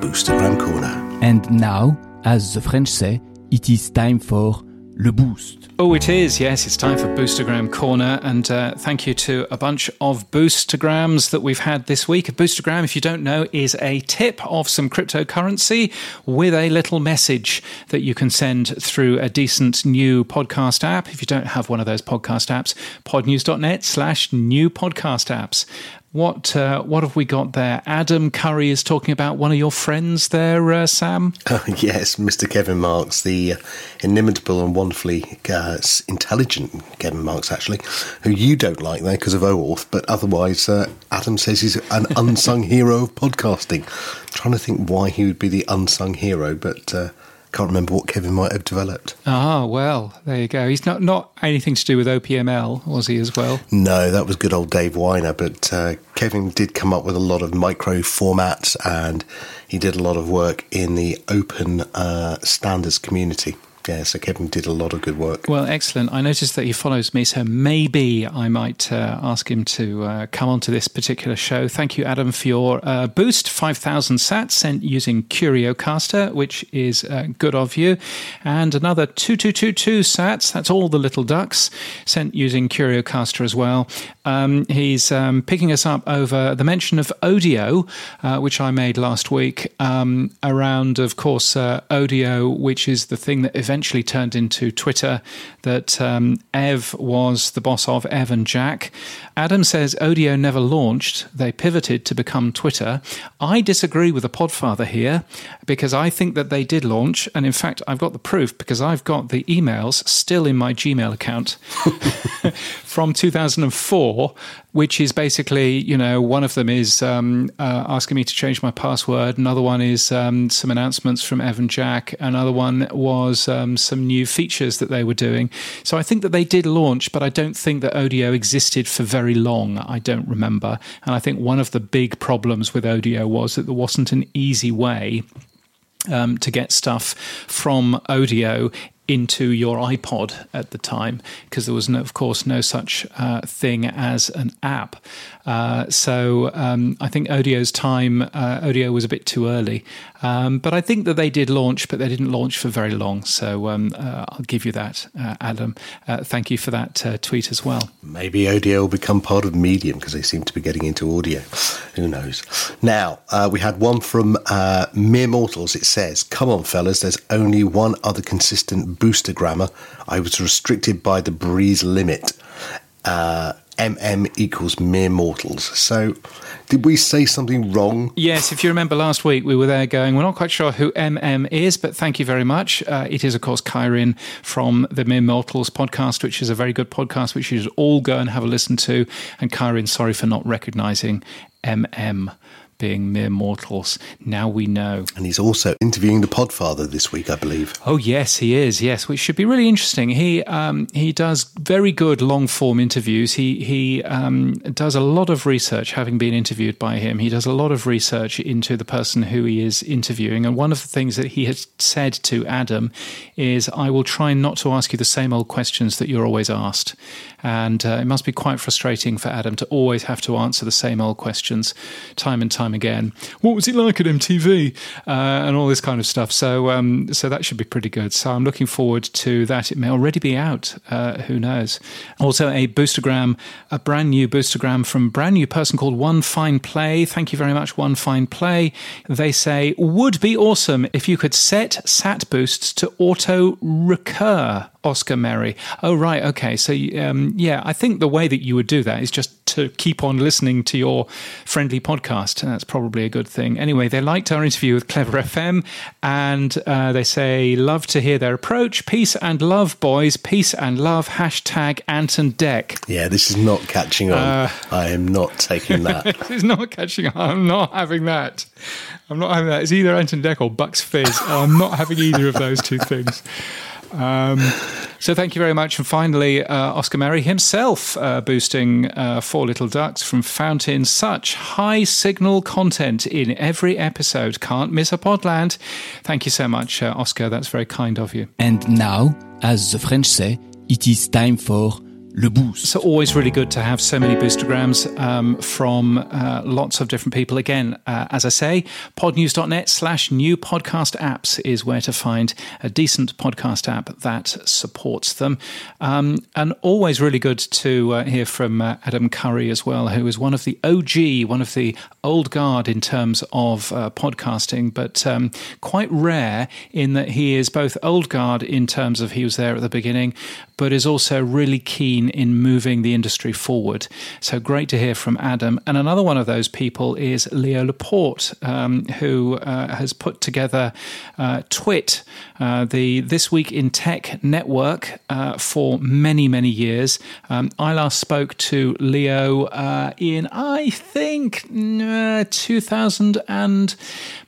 S2: Boostergram Corner.
S6: And now, as the French say, it is time for Le Boost.
S1: Oh, it is. Yes, it's time for Boostergram Corner. And uh, thank you to a bunch of Boostergrams that we've had this week. A Boostergram, if you don't know, is a tip of some cryptocurrency with a little message that you can send through a decent new podcast app. If you don't have one of those podcast apps, podnews.net slash new podcast apps. What uh, what have we got there? Adam Curry is talking about one of your friends there, uh, Sam.
S2: Uh, yes, Mr. Kevin Marks, the uh, inimitable and wonderfully uh, intelligent Kevin Marks, actually, who you don't like there because of OAuth, but otherwise, uh, Adam says he's an unsung hero of podcasting. I'm trying to think why he would be the unsung hero, but can't remember what Kevin might have developed.
S1: Ah, well, there you go. He's not not anything to do with OPML, was he as well?
S2: No, that was good old Dave Winer. But uh, Kevin did come up with a lot of micro formats, and he did a lot of work in the open uh, standards community. Yeah, so Kevin did a lot of good work.
S1: Well, excellent. I noticed that he follows me, so maybe I might uh, ask him to uh, come onto this particular show. Thank you, Adam, for your uh, boost 5,000 sats sent using CurioCaster, which is uh, good of you. And another 2222 sats, that's all the little ducks, sent using CurioCaster as well. Um, he's um, picking us up over the mention of Odeo, uh, which I made last week, um, around, of course, uh, Odeo, which is the thing that eventually turned into Twitter that um, Ev was the boss of, Ev and Jack. Adam says Odeo never launched, they pivoted to become Twitter. I disagree with the Podfather here because I think that they did launch. And in fact, I've got the proof because I've got the emails still in my Gmail account from 2004 which is basically, you know, one of them is um, uh, asking me to change my password. Another one is um, some announcements from Evan Jack. Another one was um, some new features that they were doing. So I think that they did launch, but I don't think that Odeo existed for very long. I don't remember. And I think one of the big problems with Odeo was that there wasn't an easy way um, to get stuff from Odeo into your iPod at the time because there was, no, of course, no such uh, thing as an app. Uh, so um, I think Odeo's time, uh, Odeo was a bit too early. Um, but I think that they did launch, but they didn't launch for very long. So um, uh, I'll give you that, uh, Adam. Uh, thank you for that tweet as well.
S2: Maybe Odeo will become part of Medium because they seem to be getting into audio. Who knows? Now, we had one from Mere Mortals. It says, Come on, fellas, there's only one other consistent booster grammar. I was restricted by the breeze limit. Uh, MM equals mere mortals. So, did we say something wrong?
S1: Yes, if you remember last week, we were there going, we're not quite sure who MM is, but thank you very much. Uh, it is, of course, Kyrin from the Mere Mortals podcast, which is a very good podcast, which you should all go and have a listen to. And Kyrin, sorry for not recognizing MM being mere mortals. Now we know.
S2: And he's also interviewing the Podfather this week, I believe.
S1: Oh yes, he is. Yes, which should be really interesting. He um, he does very good long form interviews. He he um, does a lot of research, having been interviewed by him. He does a lot of research into the person who he is interviewing. And one of the things that he has said to Adam is, "I will try not to ask you the same old questions that you're always asked." And uh, it must be quite frustrating for Adam to always have to answer the same old questions time and time again. What was it like at MTV? Uh, and all this kind of stuff. So, um, so that should be pretty good. So I'm looking forward to that. It may already be out. Uh, who knows? Also, a boostergram, a brand new boostergram from a brand new person called One Fine Play. Thank you very much, One Fine Play. They say, would be awesome if you could set sat boosts to auto recur. Oscar Merry. Oh, right. Okay. So, um, yeah, I think the way that you would do that is just to keep on listening to your friendly podcast. That's probably a good thing. Anyway, they liked our interview with Clever FM and uh, they say, love to hear their approach. Peace and love, boys. Peace and love. Hashtag Ant and Dec.
S2: Yeah, this is not catching on. Uh, I am not taking that.
S1: this is not catching on. I'm not having that. I'm not having that. It's either Ant and Dec or Bucks Fizz. I'm not having either of those two things. Um, so thank you very much. And finally, uh, Oscar Merry himself uh, boosting uh, Four Little Ducks from Fountain. Such high signal content in every episode. Can't miss a Podland. Thank you so much, uh, Oscar. That's very kind of you.
S6: And now, as the French say, it is time for Le Boost.
S1: So always really good to have so many boostergrams um, from uh, lots of different people. Again, uh, as I say, podnews.net slash new podcast apps is where to find a decent podcast app that supports them. Um, and always really good to uh, hear from uh, Adam Curry as well, who is one of the OG, one of the old guard in terms of uh, podcasting, but um, quite rare in that he is both old guard in terms of he was there at the beginning, but is also really keen in moving the industry forward. So great to hear from Adam. And another one of those people is Leo Laporte, um, who uh, has put together uh, Twit, uh, the This Week in Tech network, uh, for many, many years. Um, I last spoke to Leo uh, in, I think, uh, 2000 and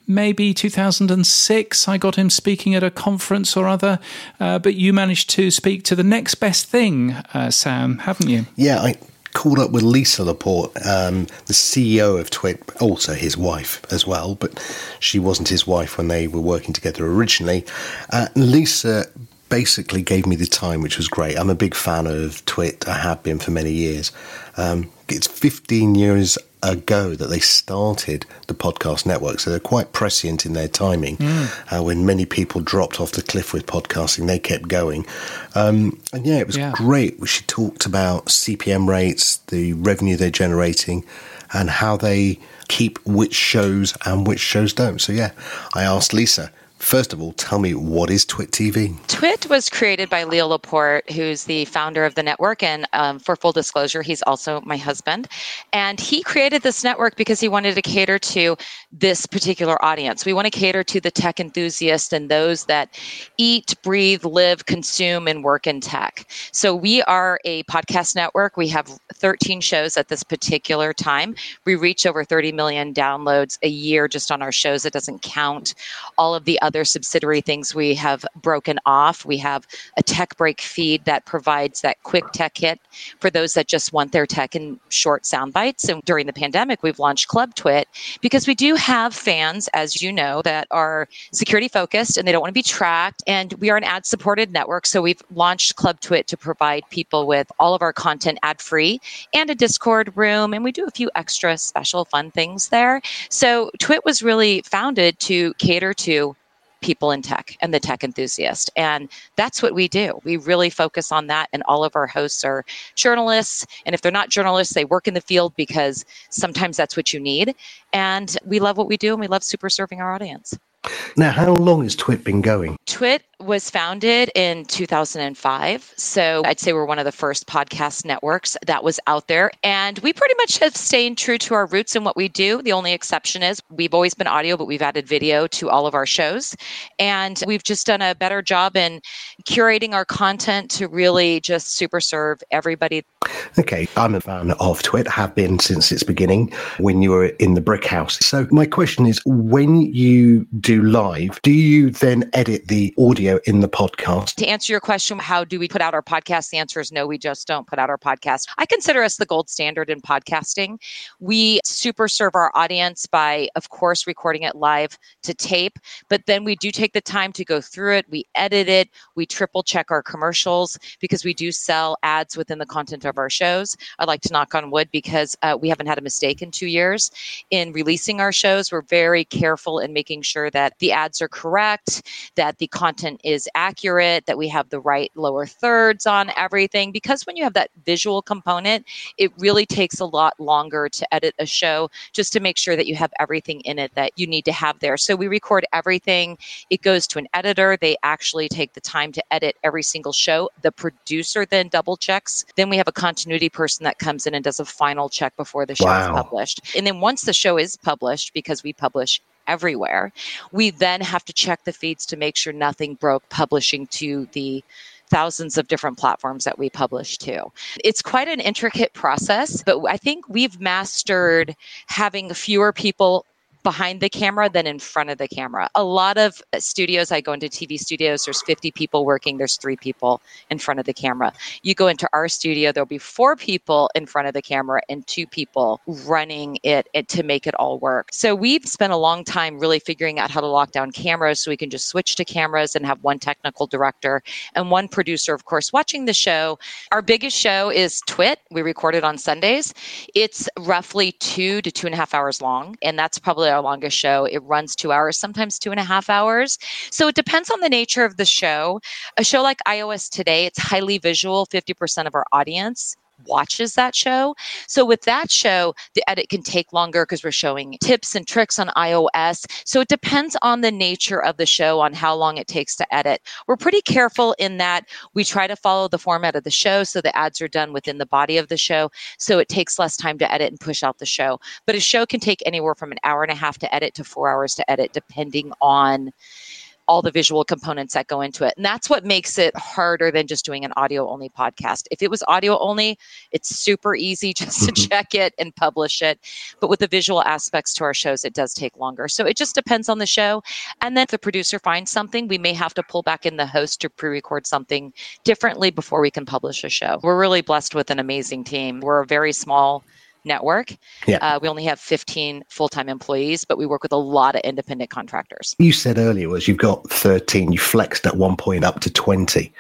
S1: maybe 2006. I got him speaking at a conference or other. Uh, but you managed to speak to the next best thing, uh, Sam, haven't you?
S2: Yeah, I called up with Lisa Laporte, um, the CEO of Twit, also his wife as well, but she wasn't his wife when they were working together originally. Uh, Lisa basically gave me the time, which was great. I'm a big fan of Twit. I have been for many years. Um, it's 15 years ago that they started the podcast network, so they're quite prescient in their timing. Mm. Uh, when many people dropped off the cliff with podcasting, they kept going. Um, and yeah, it was yeah. great. She talked about CPM rates, the revenue they're generating, and how they keep which shows and which shows don't. So yeah, I asked Lisa First of all, tell me what is Twit TV?
S3: Twit was created by Leo Laporte, who's the founder of the network. And um, for full disclosure, he's also my husband. And he created this network because he wanted to cater to this particular audience. We want to cater to the tech enthusiast and those that eat, breathe, live, consume, and work in tech. So we are a podcast network. We have 13 shows at this particular time. We reach over 30 million downloads a year just on our shows. It doesn't count all of the other other subsidiary things we have broken off. We have a tech break feed that provides that quick tech hit for those that just want their tech in short sound bites. And during the pandemic, we've launched Club Twit because we do have fans, as you know, that are security focused and they don't want to be tracked. And we are an ad supported network. So we've launched Club Twit to provide people with all of our content ad free and a Discord room. And we do a few extra special fun things there. So Twit was really founded to cater to people in tech and the tech enthusiast. And that's what we do. We really focus on that. And all of our hosts are journalists. And if they're not journalists, they work in the field because sometimes that's what you need. And we love what we do and we love super serving our audience.
S2: Now, how long has Twit been going?
S3: Twit was founded in 2005. So I'd say we're one of the first podcast networks that was out there. And we pretty much have stayed true to our roots in what we do. The only exception is we've always been audio, but we've added video to all of our shows. And we've just done a better job in curating our content to really just super serve everybody.
S2: Okay, I'm a fan of Twit, have been since its beginning when you were in the brick house. So my question is when you do live, do you then edit the audio? In the podcast.
S3: To answer your question, how do we put out our podcast? The answer is no, we just don't put out our podcast. I consider us the gold standard in podcasting. We super serve our audience by, of course, recording it live to tape, but then we do take the time to go through it. We edit it. We triple check our commercials because we do sell ads within the content of our shows. I'd like to knock on wood because uh, we haven't had a mistake in two years in releasing our shows. We're very careful in making sure that the ads are correct, that the content is accurate, that we have the right lower thirds on everything. Because when you have that visual component, it really takes a lot longer to edit a show just to make sure that you have everything in it that you need to have there. So we record everything. It goes to an editor. They actually take the time to edit every single show. The producer then double checks. Then we have a continuity person that comes in and does a final check before the show wow. is published. And then once the show is published, because we publish everywhere. We then have to check the feeds to make sure nothing broke publishing to the thousands of different platforms that we publish to. It's quite an intricate process, but I think we've mastered having fewer people behind the camera than in front of the camera. A lot of studios, I go into TV studios, there's 50 people working, there's three people in front of the camera. You go into our studio, there'll be four people in front of the camera and two people running it, it to make it all work. So we've spent a long time really figuring out how to lock down cameras so we can just switch to cameras and have one technical director and one producer, of course, watching the show. Our biggest show is Twit. We record it on Sundays. It's roughly two to two and a half hours long, and that's probably our longest show. It runs two hours, sometimes two and a half hours. So it depends on the nature of the show. A show like iOS Today, it's highly visual. 50% of our audience watches that show. So with that show, the edit can take longer because we're showing tips and tricks on iOS. So it depends on the nature of the show on how long it takes to edit. We're pretty careful in that we try to follow the format of the show so the ads are done within the body of the show so it takes less time to edit and push out the show. But a show can take anywhere from an hour and a half to edit to 4 hours to edit depending on all the visual components that go into it. And that's what makes it harder than just doing an audio only podcast. If it was audio only, it's super easy just to mm-hmm. check it and publish it. But with the visual aspects to our shows, it does take longer. So it just depends on the show. And then if the producer finds something, we may have to pull back in the host to pre record something differently before we can publish a show. We're really blessed with an amazing team. We're a very small network.
S2: Yeah.
S3: Uh, we only have 15 full time employees, but we work with a lot of independent contractors.
S2: You said earlier was you've got 13, you flexed at one point up to 20.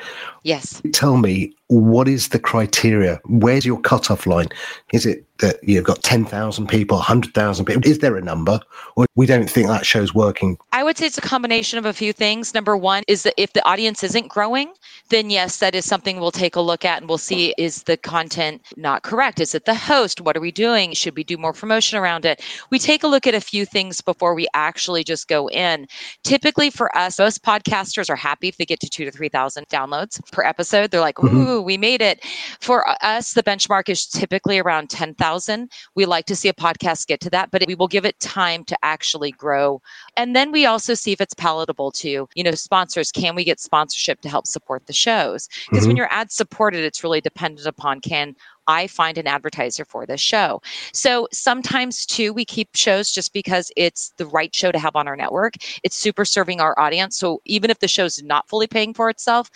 S3: Yes.
S2: Tell me, what is the criteria? Where's your cutoff line? Is it that you've got 10,000 people, 100,000 people? Is there a number? Or we don't think that show's working?
S3: I would say it's a combination of a few things. Number one is that if the audience isn't growing, then yes, that is something we'll take a look at and we'll see is the content not correct? Is it the host? What are we doing? Should we do more promotion around it? We take a look at a few things before we actually just go in. Typically for us, most podcasters are happy if they get to two to 3,000 downloads per episode. They're like,
S2: Mhm.
S3: ooh, we made it. For us, the benchmark is typically around 10,000. We like to see a podcast get to that, but we will give it time to actually grow. And then we also see if it's palatable to, you know, sponsors. Can we get sponsorship to help support the shows? Because when mm-hmm. you're ad supported, it's really dependent upon can I find an advertiser for this show. So sometimes too, we keep shows just because it's the right show to have on our network. It's super serving our audience. So even if the show's not fully paying for itself,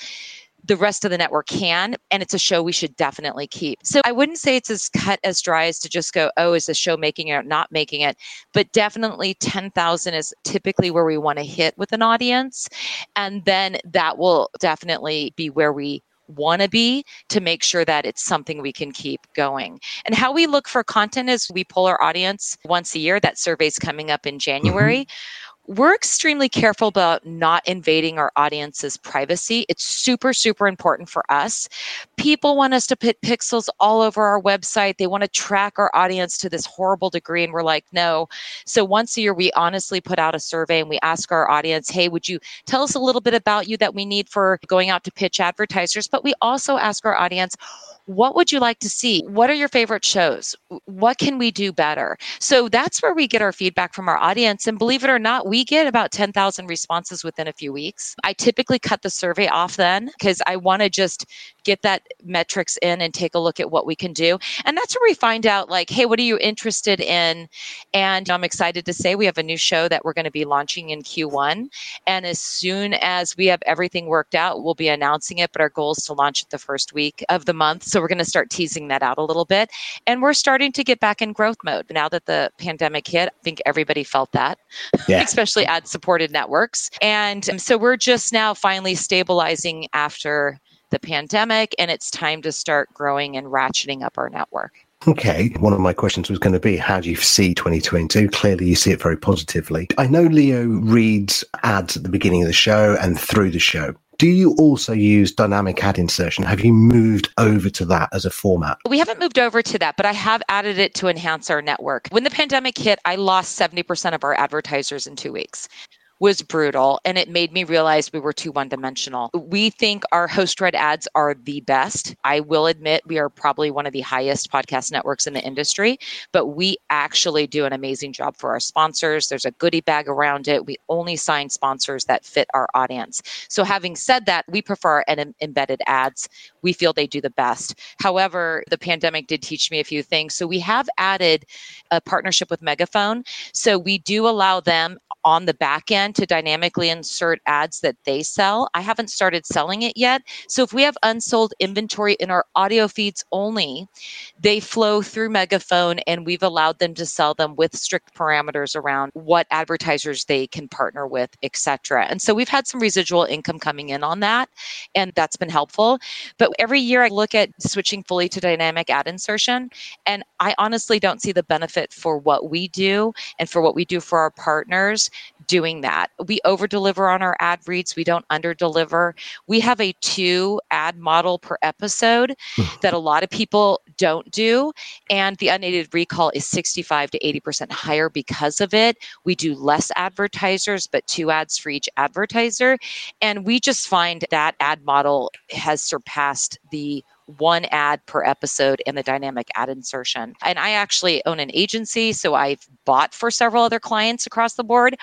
S3: the rest of the network can, and it's a show we should definitely keep. So I wouldn't say it's as cut as dry as to just go, oh, is the show making it or not making it? But definitely 10,000 is typically where we want to hit with an audience. And then that will definitely be where we want to be to make sure that it's something we can keep going. And how we look for content is we pull our audience once a year. That survey's coming up in mm-hmm. January. We're extremely careful about not invading our audience's privacy. It's super, super important for us. People want us to put pixels all over our website. They want to track our audience to this horrible degree. And we're like, no. So once a year, we honestly put out a survey and we ask our audience, hey, would you tell us a little bit about you that we need for going out to pitch advertisers? But we also ask our audience, what would you like to see? What are your favorite shows? What can we do better? So that's where we get our feedback from our audience. And believe it or not, we get about 10,000 responses within a few weeks. I typically cut the survey off then because I want to just get that metrics in and take a look at what we can do. And that's where we find out, like, hey, what are you interested in? And I'm excited to say we have a new show that we're going to be launching in Q1. And as soon as we have everything worked out, we'll be announcing it. But our goal is to launch it the first week of the month. So we're going to start teasing that out a little bit. And we're starting to get back in growth mode. Now that the pandemic hit, I think everybody felt that,
S2: Yeah.
S3: especially ad supported networks. And so we're just now finally stabilizing after the pandemic, and it's time to start growing and ratcheting up our network.
S2: Okay. One of my questions was going to be how do you see 2022? Clearly, you see it very positively. I know Leo reads ads at the beginning of the show and through the show. Do you also use dynamic ad insertion? Have you moved over to that as a format?
S3: We haven't moved over to that, but I have added it to enhance our network. When the pandemic hit, I lost 70% of our advertisers in two weeks. Was brutal and it made me realize we were too one dimensional. We think our host read ads are the best. I will admit we are probably one of the highest podcast networks in the industry, but we actually do an amazing job for our sponsors. There's a goodie bag around it. We only sign sponsors that fit our audience. So, having said that, we prefer an embedded ads. We feel they do the best. However, the pandemic did teach me a few things. So, we have added a partnership with Megaphone. So, we do allow them on the back end to dynamically insert ads that they sell. I haven't started selling it yet. So if we have unsold inventory in our audio feeds only, they flow through Megaphone and we've allowed them to sell them with strict parameters around what advertisers they can partner with, etc. And so we've had some residual income coming in on that and that's been helpful. But every year I look at switching fully to dynamic ad insertion and I honestly don't see the benefit for what we do and for what we do for our partners doing that. We over deliver on our ad reads, we don't under deliver. We have a two ad model per episode hmm. that a lot of people don't do. And the unaided recall is 65 to 80% higher because of it. We do less advertisers, but two ads for each advertiser. And we just find that ad model has surpassed the one ad per episode and the dynamic ad insertion. And I actually own an agency, so I've bought for several other clients across the board.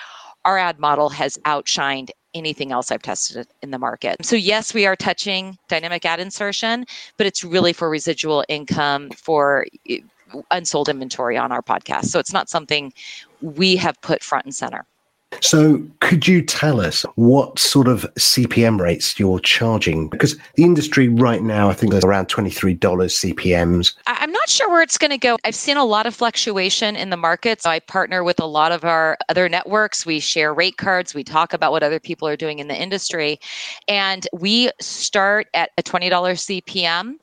S3: Our ad model has outshined anything else I've tested in the market. So, yes, we are touching dynamic ad insertion, but it's really for residual income for eh, unsold inventory on our podcast. So, it's not something we have put front and center.
S2: So, could you tell us what sort of CPM rates you're charging? Because the industry right now, I think there's around $23 CPMs.
S3: I'm not sure where it's going to go. I've seen a lot of fluctuation in the markets. I partner with a lot of our other networks. We share rate cards, we talk about what other people are doing in the industry. And we start at a $20 CPM,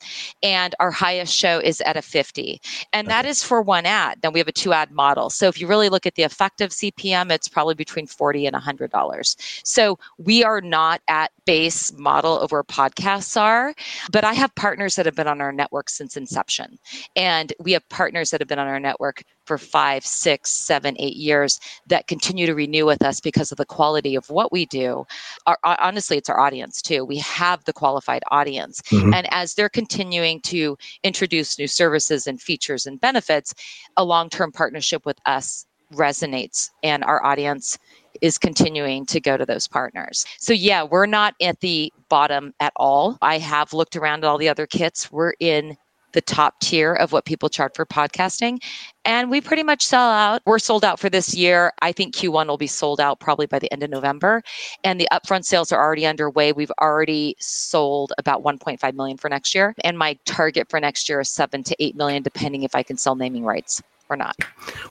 S3: and our highest show is at a 50. And that is for one ad. Then we have a two ad model. So if you really look at the effective CPM, it's probably between 40 and $100. So we are not at base model of where podcasts are, but I have partners that have been on our network since inception. And we have partners that have been on our network for five, six, seven, eight years that continue to renew with us because of the quality of what we do. Our, honestly, it's our audience too. We have the qualified audience. Mm-hmm. And as they're continuing to introduce new services and features and benefits, a long term partnership with us resonates and our audience is continuing to go to those partners. So yeah, we're not at the bottom at all. I have looked around at all the other kits. We're in the top tier of what people chart for podcasting. And we pretty much sell out. We're sold out for this year. I think Q1 will be sold out probably by the end of November. And the upfront sales are already underway. We've already sold about 1.5 million for next year. And my target for next year is seven to eight million, depending if I can sell naming rights or not.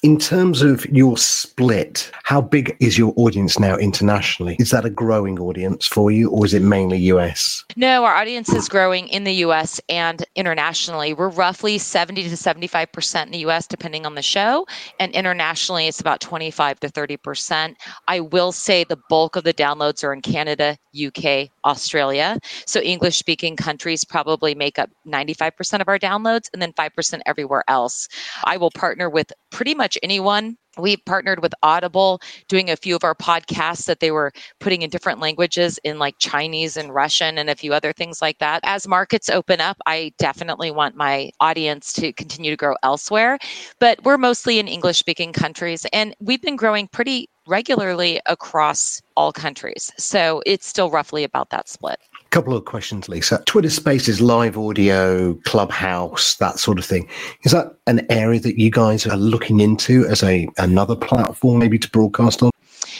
S2: In terms of your split, how big is your audience now internationally? Is that a growing audience for you or is it mainly US?
S3: No, our audience is growing in the US and internationally. We're roughly 70 to 75% in the US, depending on the show. And internationally, it's about 25 to 30%. I will say the bulk of the downloads are in Canada, UK, Australia. So English speaking countries probably make up 95% of our downloads and then 5% everywhere else. I will partner with pretty much anyone we partnered with Audible doing a few of our podcasts that they were putting in different languages in like Chinese and Russian and a few other things like that. As markets open up, I definitely want my audience to continue to grow elsewhere, but we're mostly in English speaking countries and we've been growing pretty regularly across all countries. So it's still roughly about that split
S2: couple of questions, Lisa. Twitter Spaces, live audio, Clubhouse, that sort of thing. Is that an area that you guys are looking into as a another platform, maybe to broadcast on?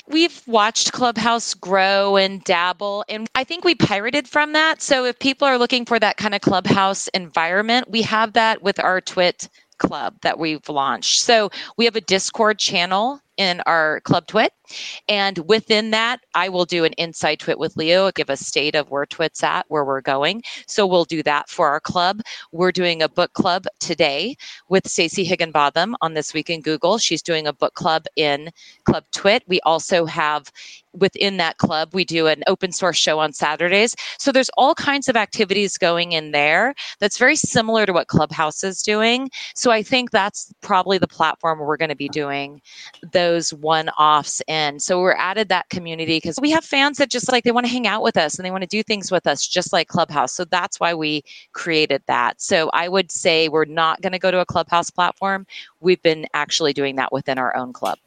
S3: We've watched Clubhouse grow and dabble, and I think we pirated from that. So if people are looking for that kind of Clubhouse environment, we have that with our Twit club that we've launched. So we have a Discord channel in our Club Twit. And within that, I will do an inside twit with Leo, give a state of where Twit's at, where we're going. So we'll do that for our club. We're doing a book club today with Stacey Higginbotham on This Week in Google. She's doing a book club in Club Twit. We also have within that club, we do an open source show on Saturdays. So there's all kinds of activities going in there that's very similar to what Clubhouse is doing. So I think that's probably the platform we're going to be doing those one offs in. So we're added that community because we have fans that just like they want to hang out with us and they want to do things with us, just like Clubhouse. So that's why we created that. So I would say we're not going to go to a Clubhouse platform. We've been actually doing that within our own club.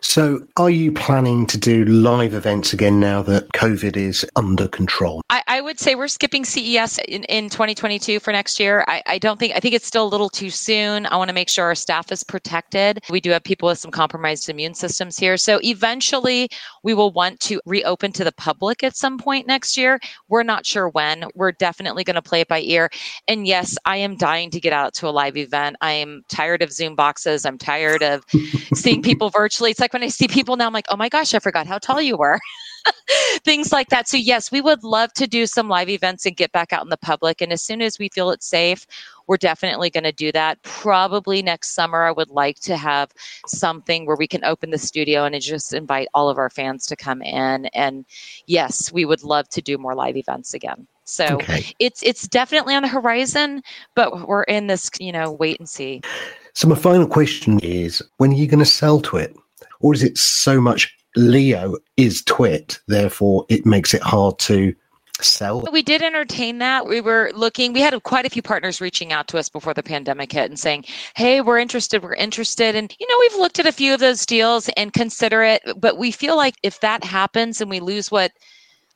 S2: So are you planning to do live events again now that COVID is under control?
S3: I, I would say we're skipping CES in, in 2022 for next year. I, I don't think, I think it's still a little too soon. I want to make sure our staff is protected. We do have people with some compromised immune systems here. So eventually we will want to reopen to the public at some point next year. We're not sure when. We're definitely going to play it by ear. And yes, I am dying to get out to a live event. I am tired of Zoom boxes. I'm tired of seeing people virtually. It's like when I see people now, I'm like, oh my gosh, I forgot how tall you were. things like that. So, yes, we would love to do some live events and get back out in the public. And as soon as we feel it's safe, we're definitely going to do that. Probably next summer, I would like to have something where we can open the studio and just invite all of our fans to come in. And yes, we would love to do more live events again. So okay. it's it's definitely on the horizon, but we're in this, you know, wait and see.
S2: So my final question is when are you going to sell to it? Or is it so much Leo is Twit, therefore it makes it hard to sell.
S3: We did entertain that. We were looking, we had quite a few partners reaching out to us before the pandemic hit and saying, hey, we're interested, we're interested. And, you know, we've looked at a few of those deals and consider it, but we feel like if that happens and we lose what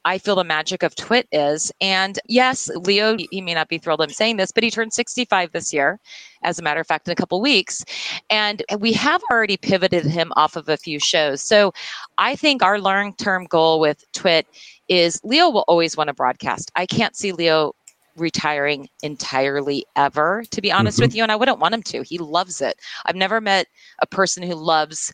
S3: I feel the magic of Twit is. And yes, Leo, he may not be thrilled I'm saying this, but he turned 65 this year, as a matter of fact, in a couple weeks. And we have already pivoted him off of a few shows. So I think our long term goal with Twit is Leo will always want to broadcast. I can't see Leo retiring entirely ever, to be honest mm-hmm. with you. And I wouldn't want him to. He loves it. I've never met a person who loves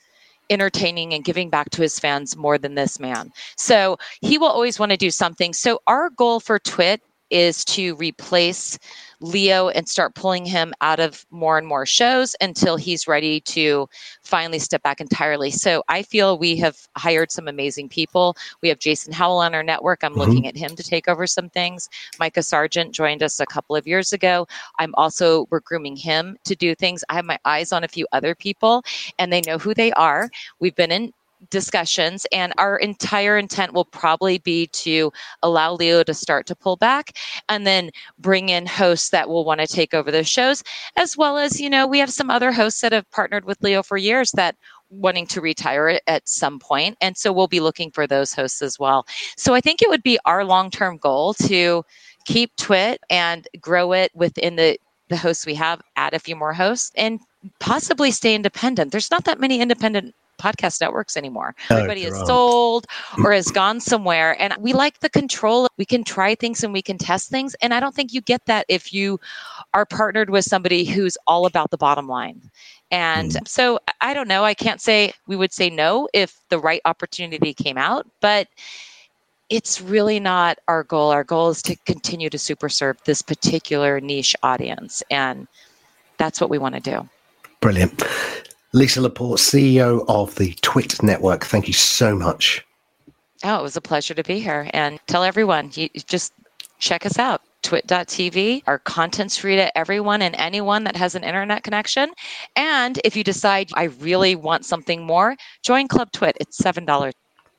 S3: entertaining and giving back to his fans more than this man. So he will always want to do something. So our goal for Twit is to replace Leo and start pulling him out of more and more shows until he's ready to finally step back entirely. So I feel we have hired some amazing people. We have Jason Howell on our network. I'm mm-hmm. looking at him to take over some things. Micah Sargent joined us a couple of years ago. I'm also we're grooming him to do things. I have my eyes on a few other people and they know who they are. We've been in discussions and our entire intent will probably be to allow leo to start to pull back and then bring in hosts that will want to take over those shows as well as you know we have some other hosts that have partnered with leo for years that wanting to retire at some point and so we'll be looking for those hosts as well. So i think it would be our long-term goal to keep twit and grow it within the the hosts we have add a few more hosts and possibly stay independent. There's not that many independent podcast networks anymore. Everybody is sold or has gone somewhere. And we like the control. We can try things and we can test things. And I don't think you get that if you are partnered with somebody who's all about the bottom line. And mm. so I don't know. I can't say we would say no if the right opportunity came out, but it's really not our goal. Our goal is to continue to super serve this particular niche audience. And that's what we want to do.
S2: Brilliant. Lisa Laporte, CEO of the Twit Network, thank you so much.
S3: Oh, it was a pleasure to be here. And tell everyone, you just check us out twit.tv. Our content's free to everyone and anyone that has an internet connection. And if you decide I really want something more, join Club Twit. It's $7.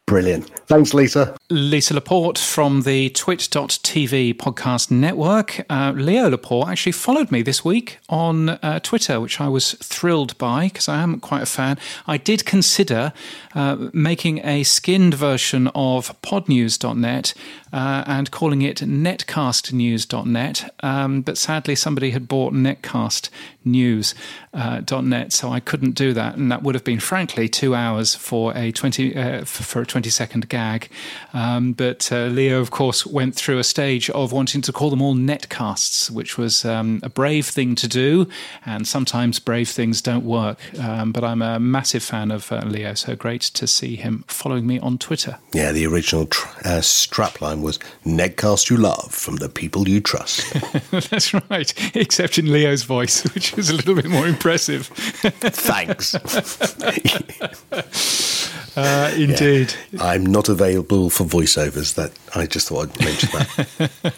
S2: Brilliant. Thanks, Lisa.
S1: Lisa Laporte from the twit.tv podcast network. Uh, Leo Laporte actually followed me this week on uh, Twitter, which I was thrilled by because I am quite a fan. I did consider uh, making a skinned version of podnews.net uh, and calling it netcastnews.net. Um, but sadly, somebody had bought netcastnews.net, uh, so I couldn't do that. And that would have been, frankly, two hours for a 20, uh, for a 20 second gag. Um, but Leo, of course, went through a stage of wanting to call them all netcasts, which was um, a brave thing to do. And sometimes brave things don't work. Um, but I'm a massive fan of uh, Leo, so great to see him following me on Twitter.
S2: Yeah, the original tr- uh, strapline was Netcast You Love from the people you trust.
S1: That's right, except in Leo's voice, which was a little bit more impressive.
S2: Thanks.
S1: uh, indeed.
S2: Yeah, I'm not available for voiceovers. That I just thought I'd mention that.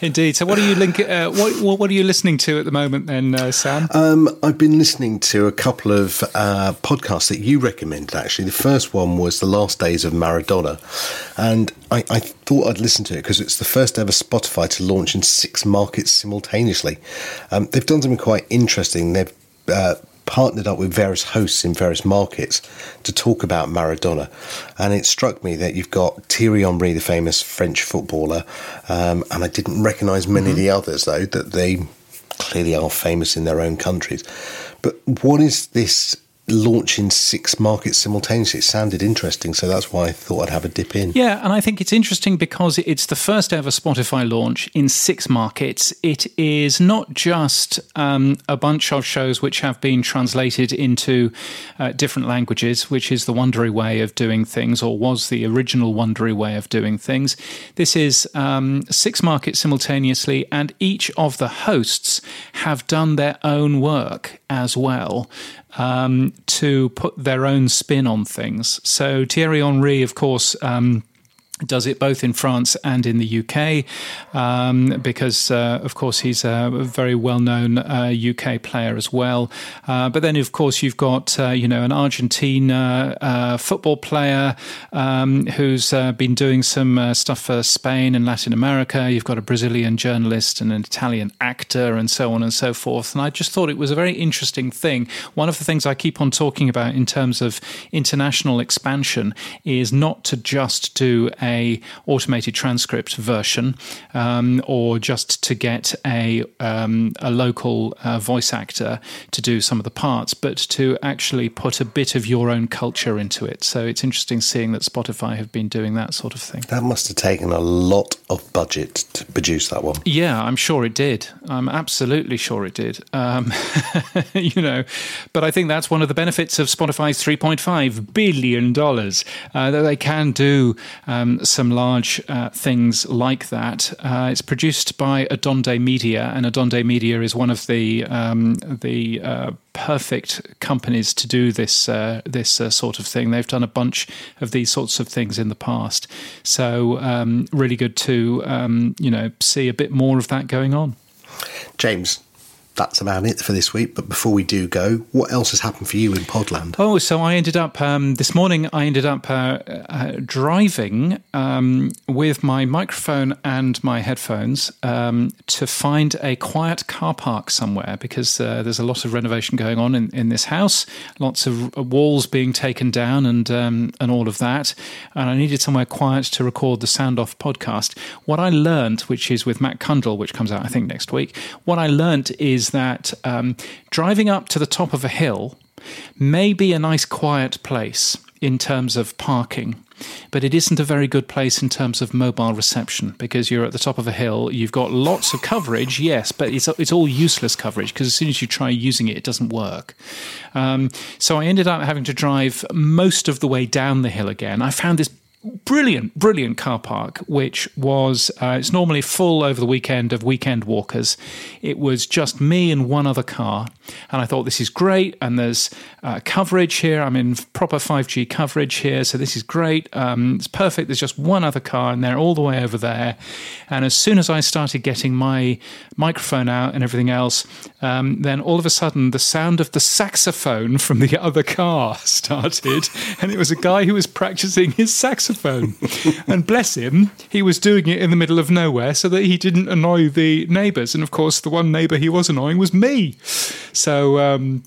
S1: Indeed. So, what are you link? Uh, what, what are you listening to at the moment, then, uh, Sam?
S2: Um, I've been listening to a couple of uh, podcasts that you recommended. Actually, the first one was the last days of Maradona, and I, I thought I'd listen to it because it's the first ever Spotify to launch in six markets simultaneously. Um, they've done something quite interesting. They've uh, partnered up with various hosts in various markets to talk about Maradona. And it struck me that you've got Thierry Henry, the famous French footballer, um, and I didn't recognise many mm-hmm. of the others, though, that they clearly are famous in their own countries. But what is this launch in six markets simultaneously. It sounded interesting, so that's why I thought I'd have a dip in.
S1: Yeah, and I think it's interesting because it's the first ever Spotify launch in six markets. It is not just um, a bunch of shows which have been translated into uh, different languages, which is the Wondery way of doing things, or was the original Wondery way of doing things. This is um, six markets simultaneously, and each of the hosts have done their own work as well um, to put their own spin on things. So Thierry Henry, of course, um, does it both in France and in the UK um, because, uh, of course, he's a very well-known uh, UK player as well. Uh, but then, of course, you've got uh, you know an Argentina uh, football player um, who's uh, been doing some stuff for Spain and Latin America. You've got a Brazilian journalist and an Italian actor, and so on and so forth. And I just thought it was a very interesting thing. One of the things I keep on talking about in terms of international expansion is not to just do a automated transcript version, um, or just to get a um, a local uh, voice actor to do some of the parts, but to actually put a bit of your own culture into it. So it's interesting seeing that Spotify have been doing that sort of thing.
S2: That must have taken a lot of budget to produce that one.
S1: Yeah, I'm sure it did. I'm absolutely sure it did. Um, you know, but I think that's one of the benefits of Spotify's 3.5 billion dollars uh, that they can do um, some large uh, things like that. Uh, it's produced by Adonde Media, and Adonde Media is one of the um, the uh, perfect companies to do this uh, this uh, sort of thing. They've done a bunch of these sorts of things in the past, so um, really good to um, you know see a bit more of that going on.
S2: James, that's about it for this week. But before we do go, what else has happened for you in Podland?
S1: Oh, so I ended up um, this morning. I ended up uh, uh, driving um, with my microphone and my headphones um, to find a quiet car park somewhere because uh, there's a lot of renovation going on in, in this house. Lots of walls being taken down and um, and all of that. And I needed somewhere quiet to record the Sound Off podcast. What I learned, which is with Matt Cundill, which comes out I think next week. What I learned is that um, driving up to the top of a hill may be a nice quiet place in terms of parking. But it isn't a very good place in terms of mobile reception because you're at the top of a hill. You've got lots of coverage, yes, but it's it's all useless coverage because as soon as you try using it, it doesn't work. Um, so I ended up having to drive most of the way down the hill again. I found this brilliant, brilliant car park, which was uh, it's normally full over the weekend of weekend walkers. It was just me and one other car, and I thought this is great. And there's uh, coverage here. I'm in proper 5G coverage here, so this is great. Um, it's perfect. There's just one other car, and they're all the way over there. And as soon as I started getting my microphone out and everything else, um, then all of a sudden the sound of the saxophone from the other car started, and it was a guy who was practicing his saxophone saxophone. and bless him, he was doing it in the middle of nowhere so that he didn't annoy the neighbours. And of course, the one neighbour he was annoying was me. So, um,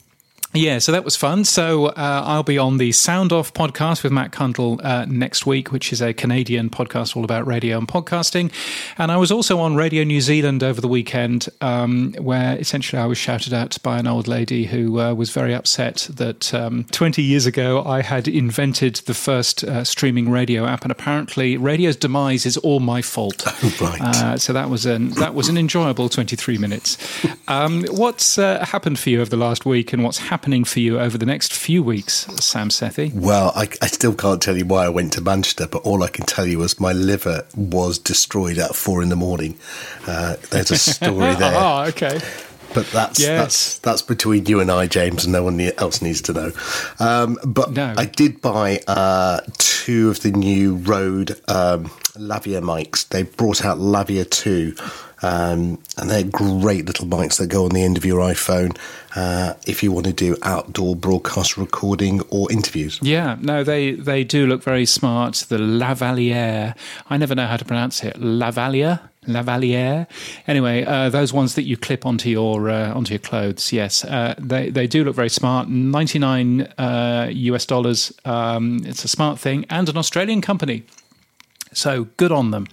S1: yeah, so that was fun. So uh, I'll be on the Sound Off podcast with Matt Cundill uh, next week, which is a Canadian podcast all about radio and podcasting. And I was also on Radio New Zealand over the weekend, um, where essentially I was shouted at by an old lady who uh, was very upset that um, 20 years ago I had invented the first uh, streaming radio app, and apparently radio's demise is all my fault.
S2: Oh, right. Uh,
S1: so that was an that was an enjoyable 23 minutes. Um, what's uh, happened for you over the last week, and what's happened happening for you over the next few weeks, Sam Sethi?
S2: Well, I, I, still can't tell you why I went to Manchester, but all I can tell you is my liver was destroyed at four in the morning. Uh, there's a story there.
S1: oh, okay.
S2: But that's yes. that's that's between you and I, James, and no one else needs to know. Um, but no. I did buy uh, two of the new Rode um, Lavia mics. They brought out Lavia two um, and they're great little mics that go on the end of your iPhone uh, if you want to do outdoor broadcast recording or interviews.
S1: Yeah, no, they, they do look very smart. The Lavalier, I never know how to pronounce it. Lavalier? Lavalier. Anyway, uh, those ones that you clip onto your uh, onto your clothes, yes, uh, they they do look very smart. Ninety nine US uh, dollars. Um, it's a smart thing, and an Australian company. So good on them.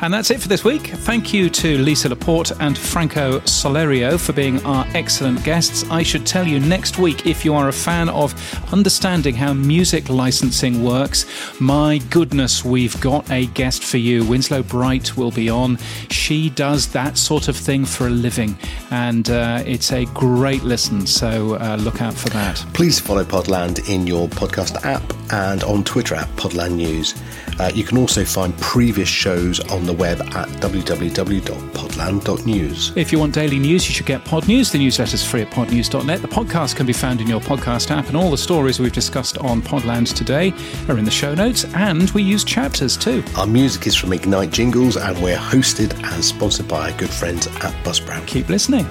S1: And that's it for this week. Thank you to Lisa Laporte and Franco Solerio for being our excellent guests. I should tell you next week, if you are a fan of understanding how music licensing works, my goodness, we've got a guest for you. Winslow Bright will be on. She does that sort of thing for a living, and uh, it's a great listen. So uh, look out for that.
S2: Please follow Podland in your podcast app and on Twitter at Podland News. Uh, you can also find previous shows on the web at www.podland.news.
S1: If you want daily news, you should get Pod News. The newsletter's free at podnews.net. The podcast can be found in your podcast app, and all the stories we've discussed on Podland today are in the show notes, and we use chapters too.
S2: Our music is from Ignite Jingles, and we're hosted and sponsored by our good friends at Buzzsprout.
S1: Keep listening.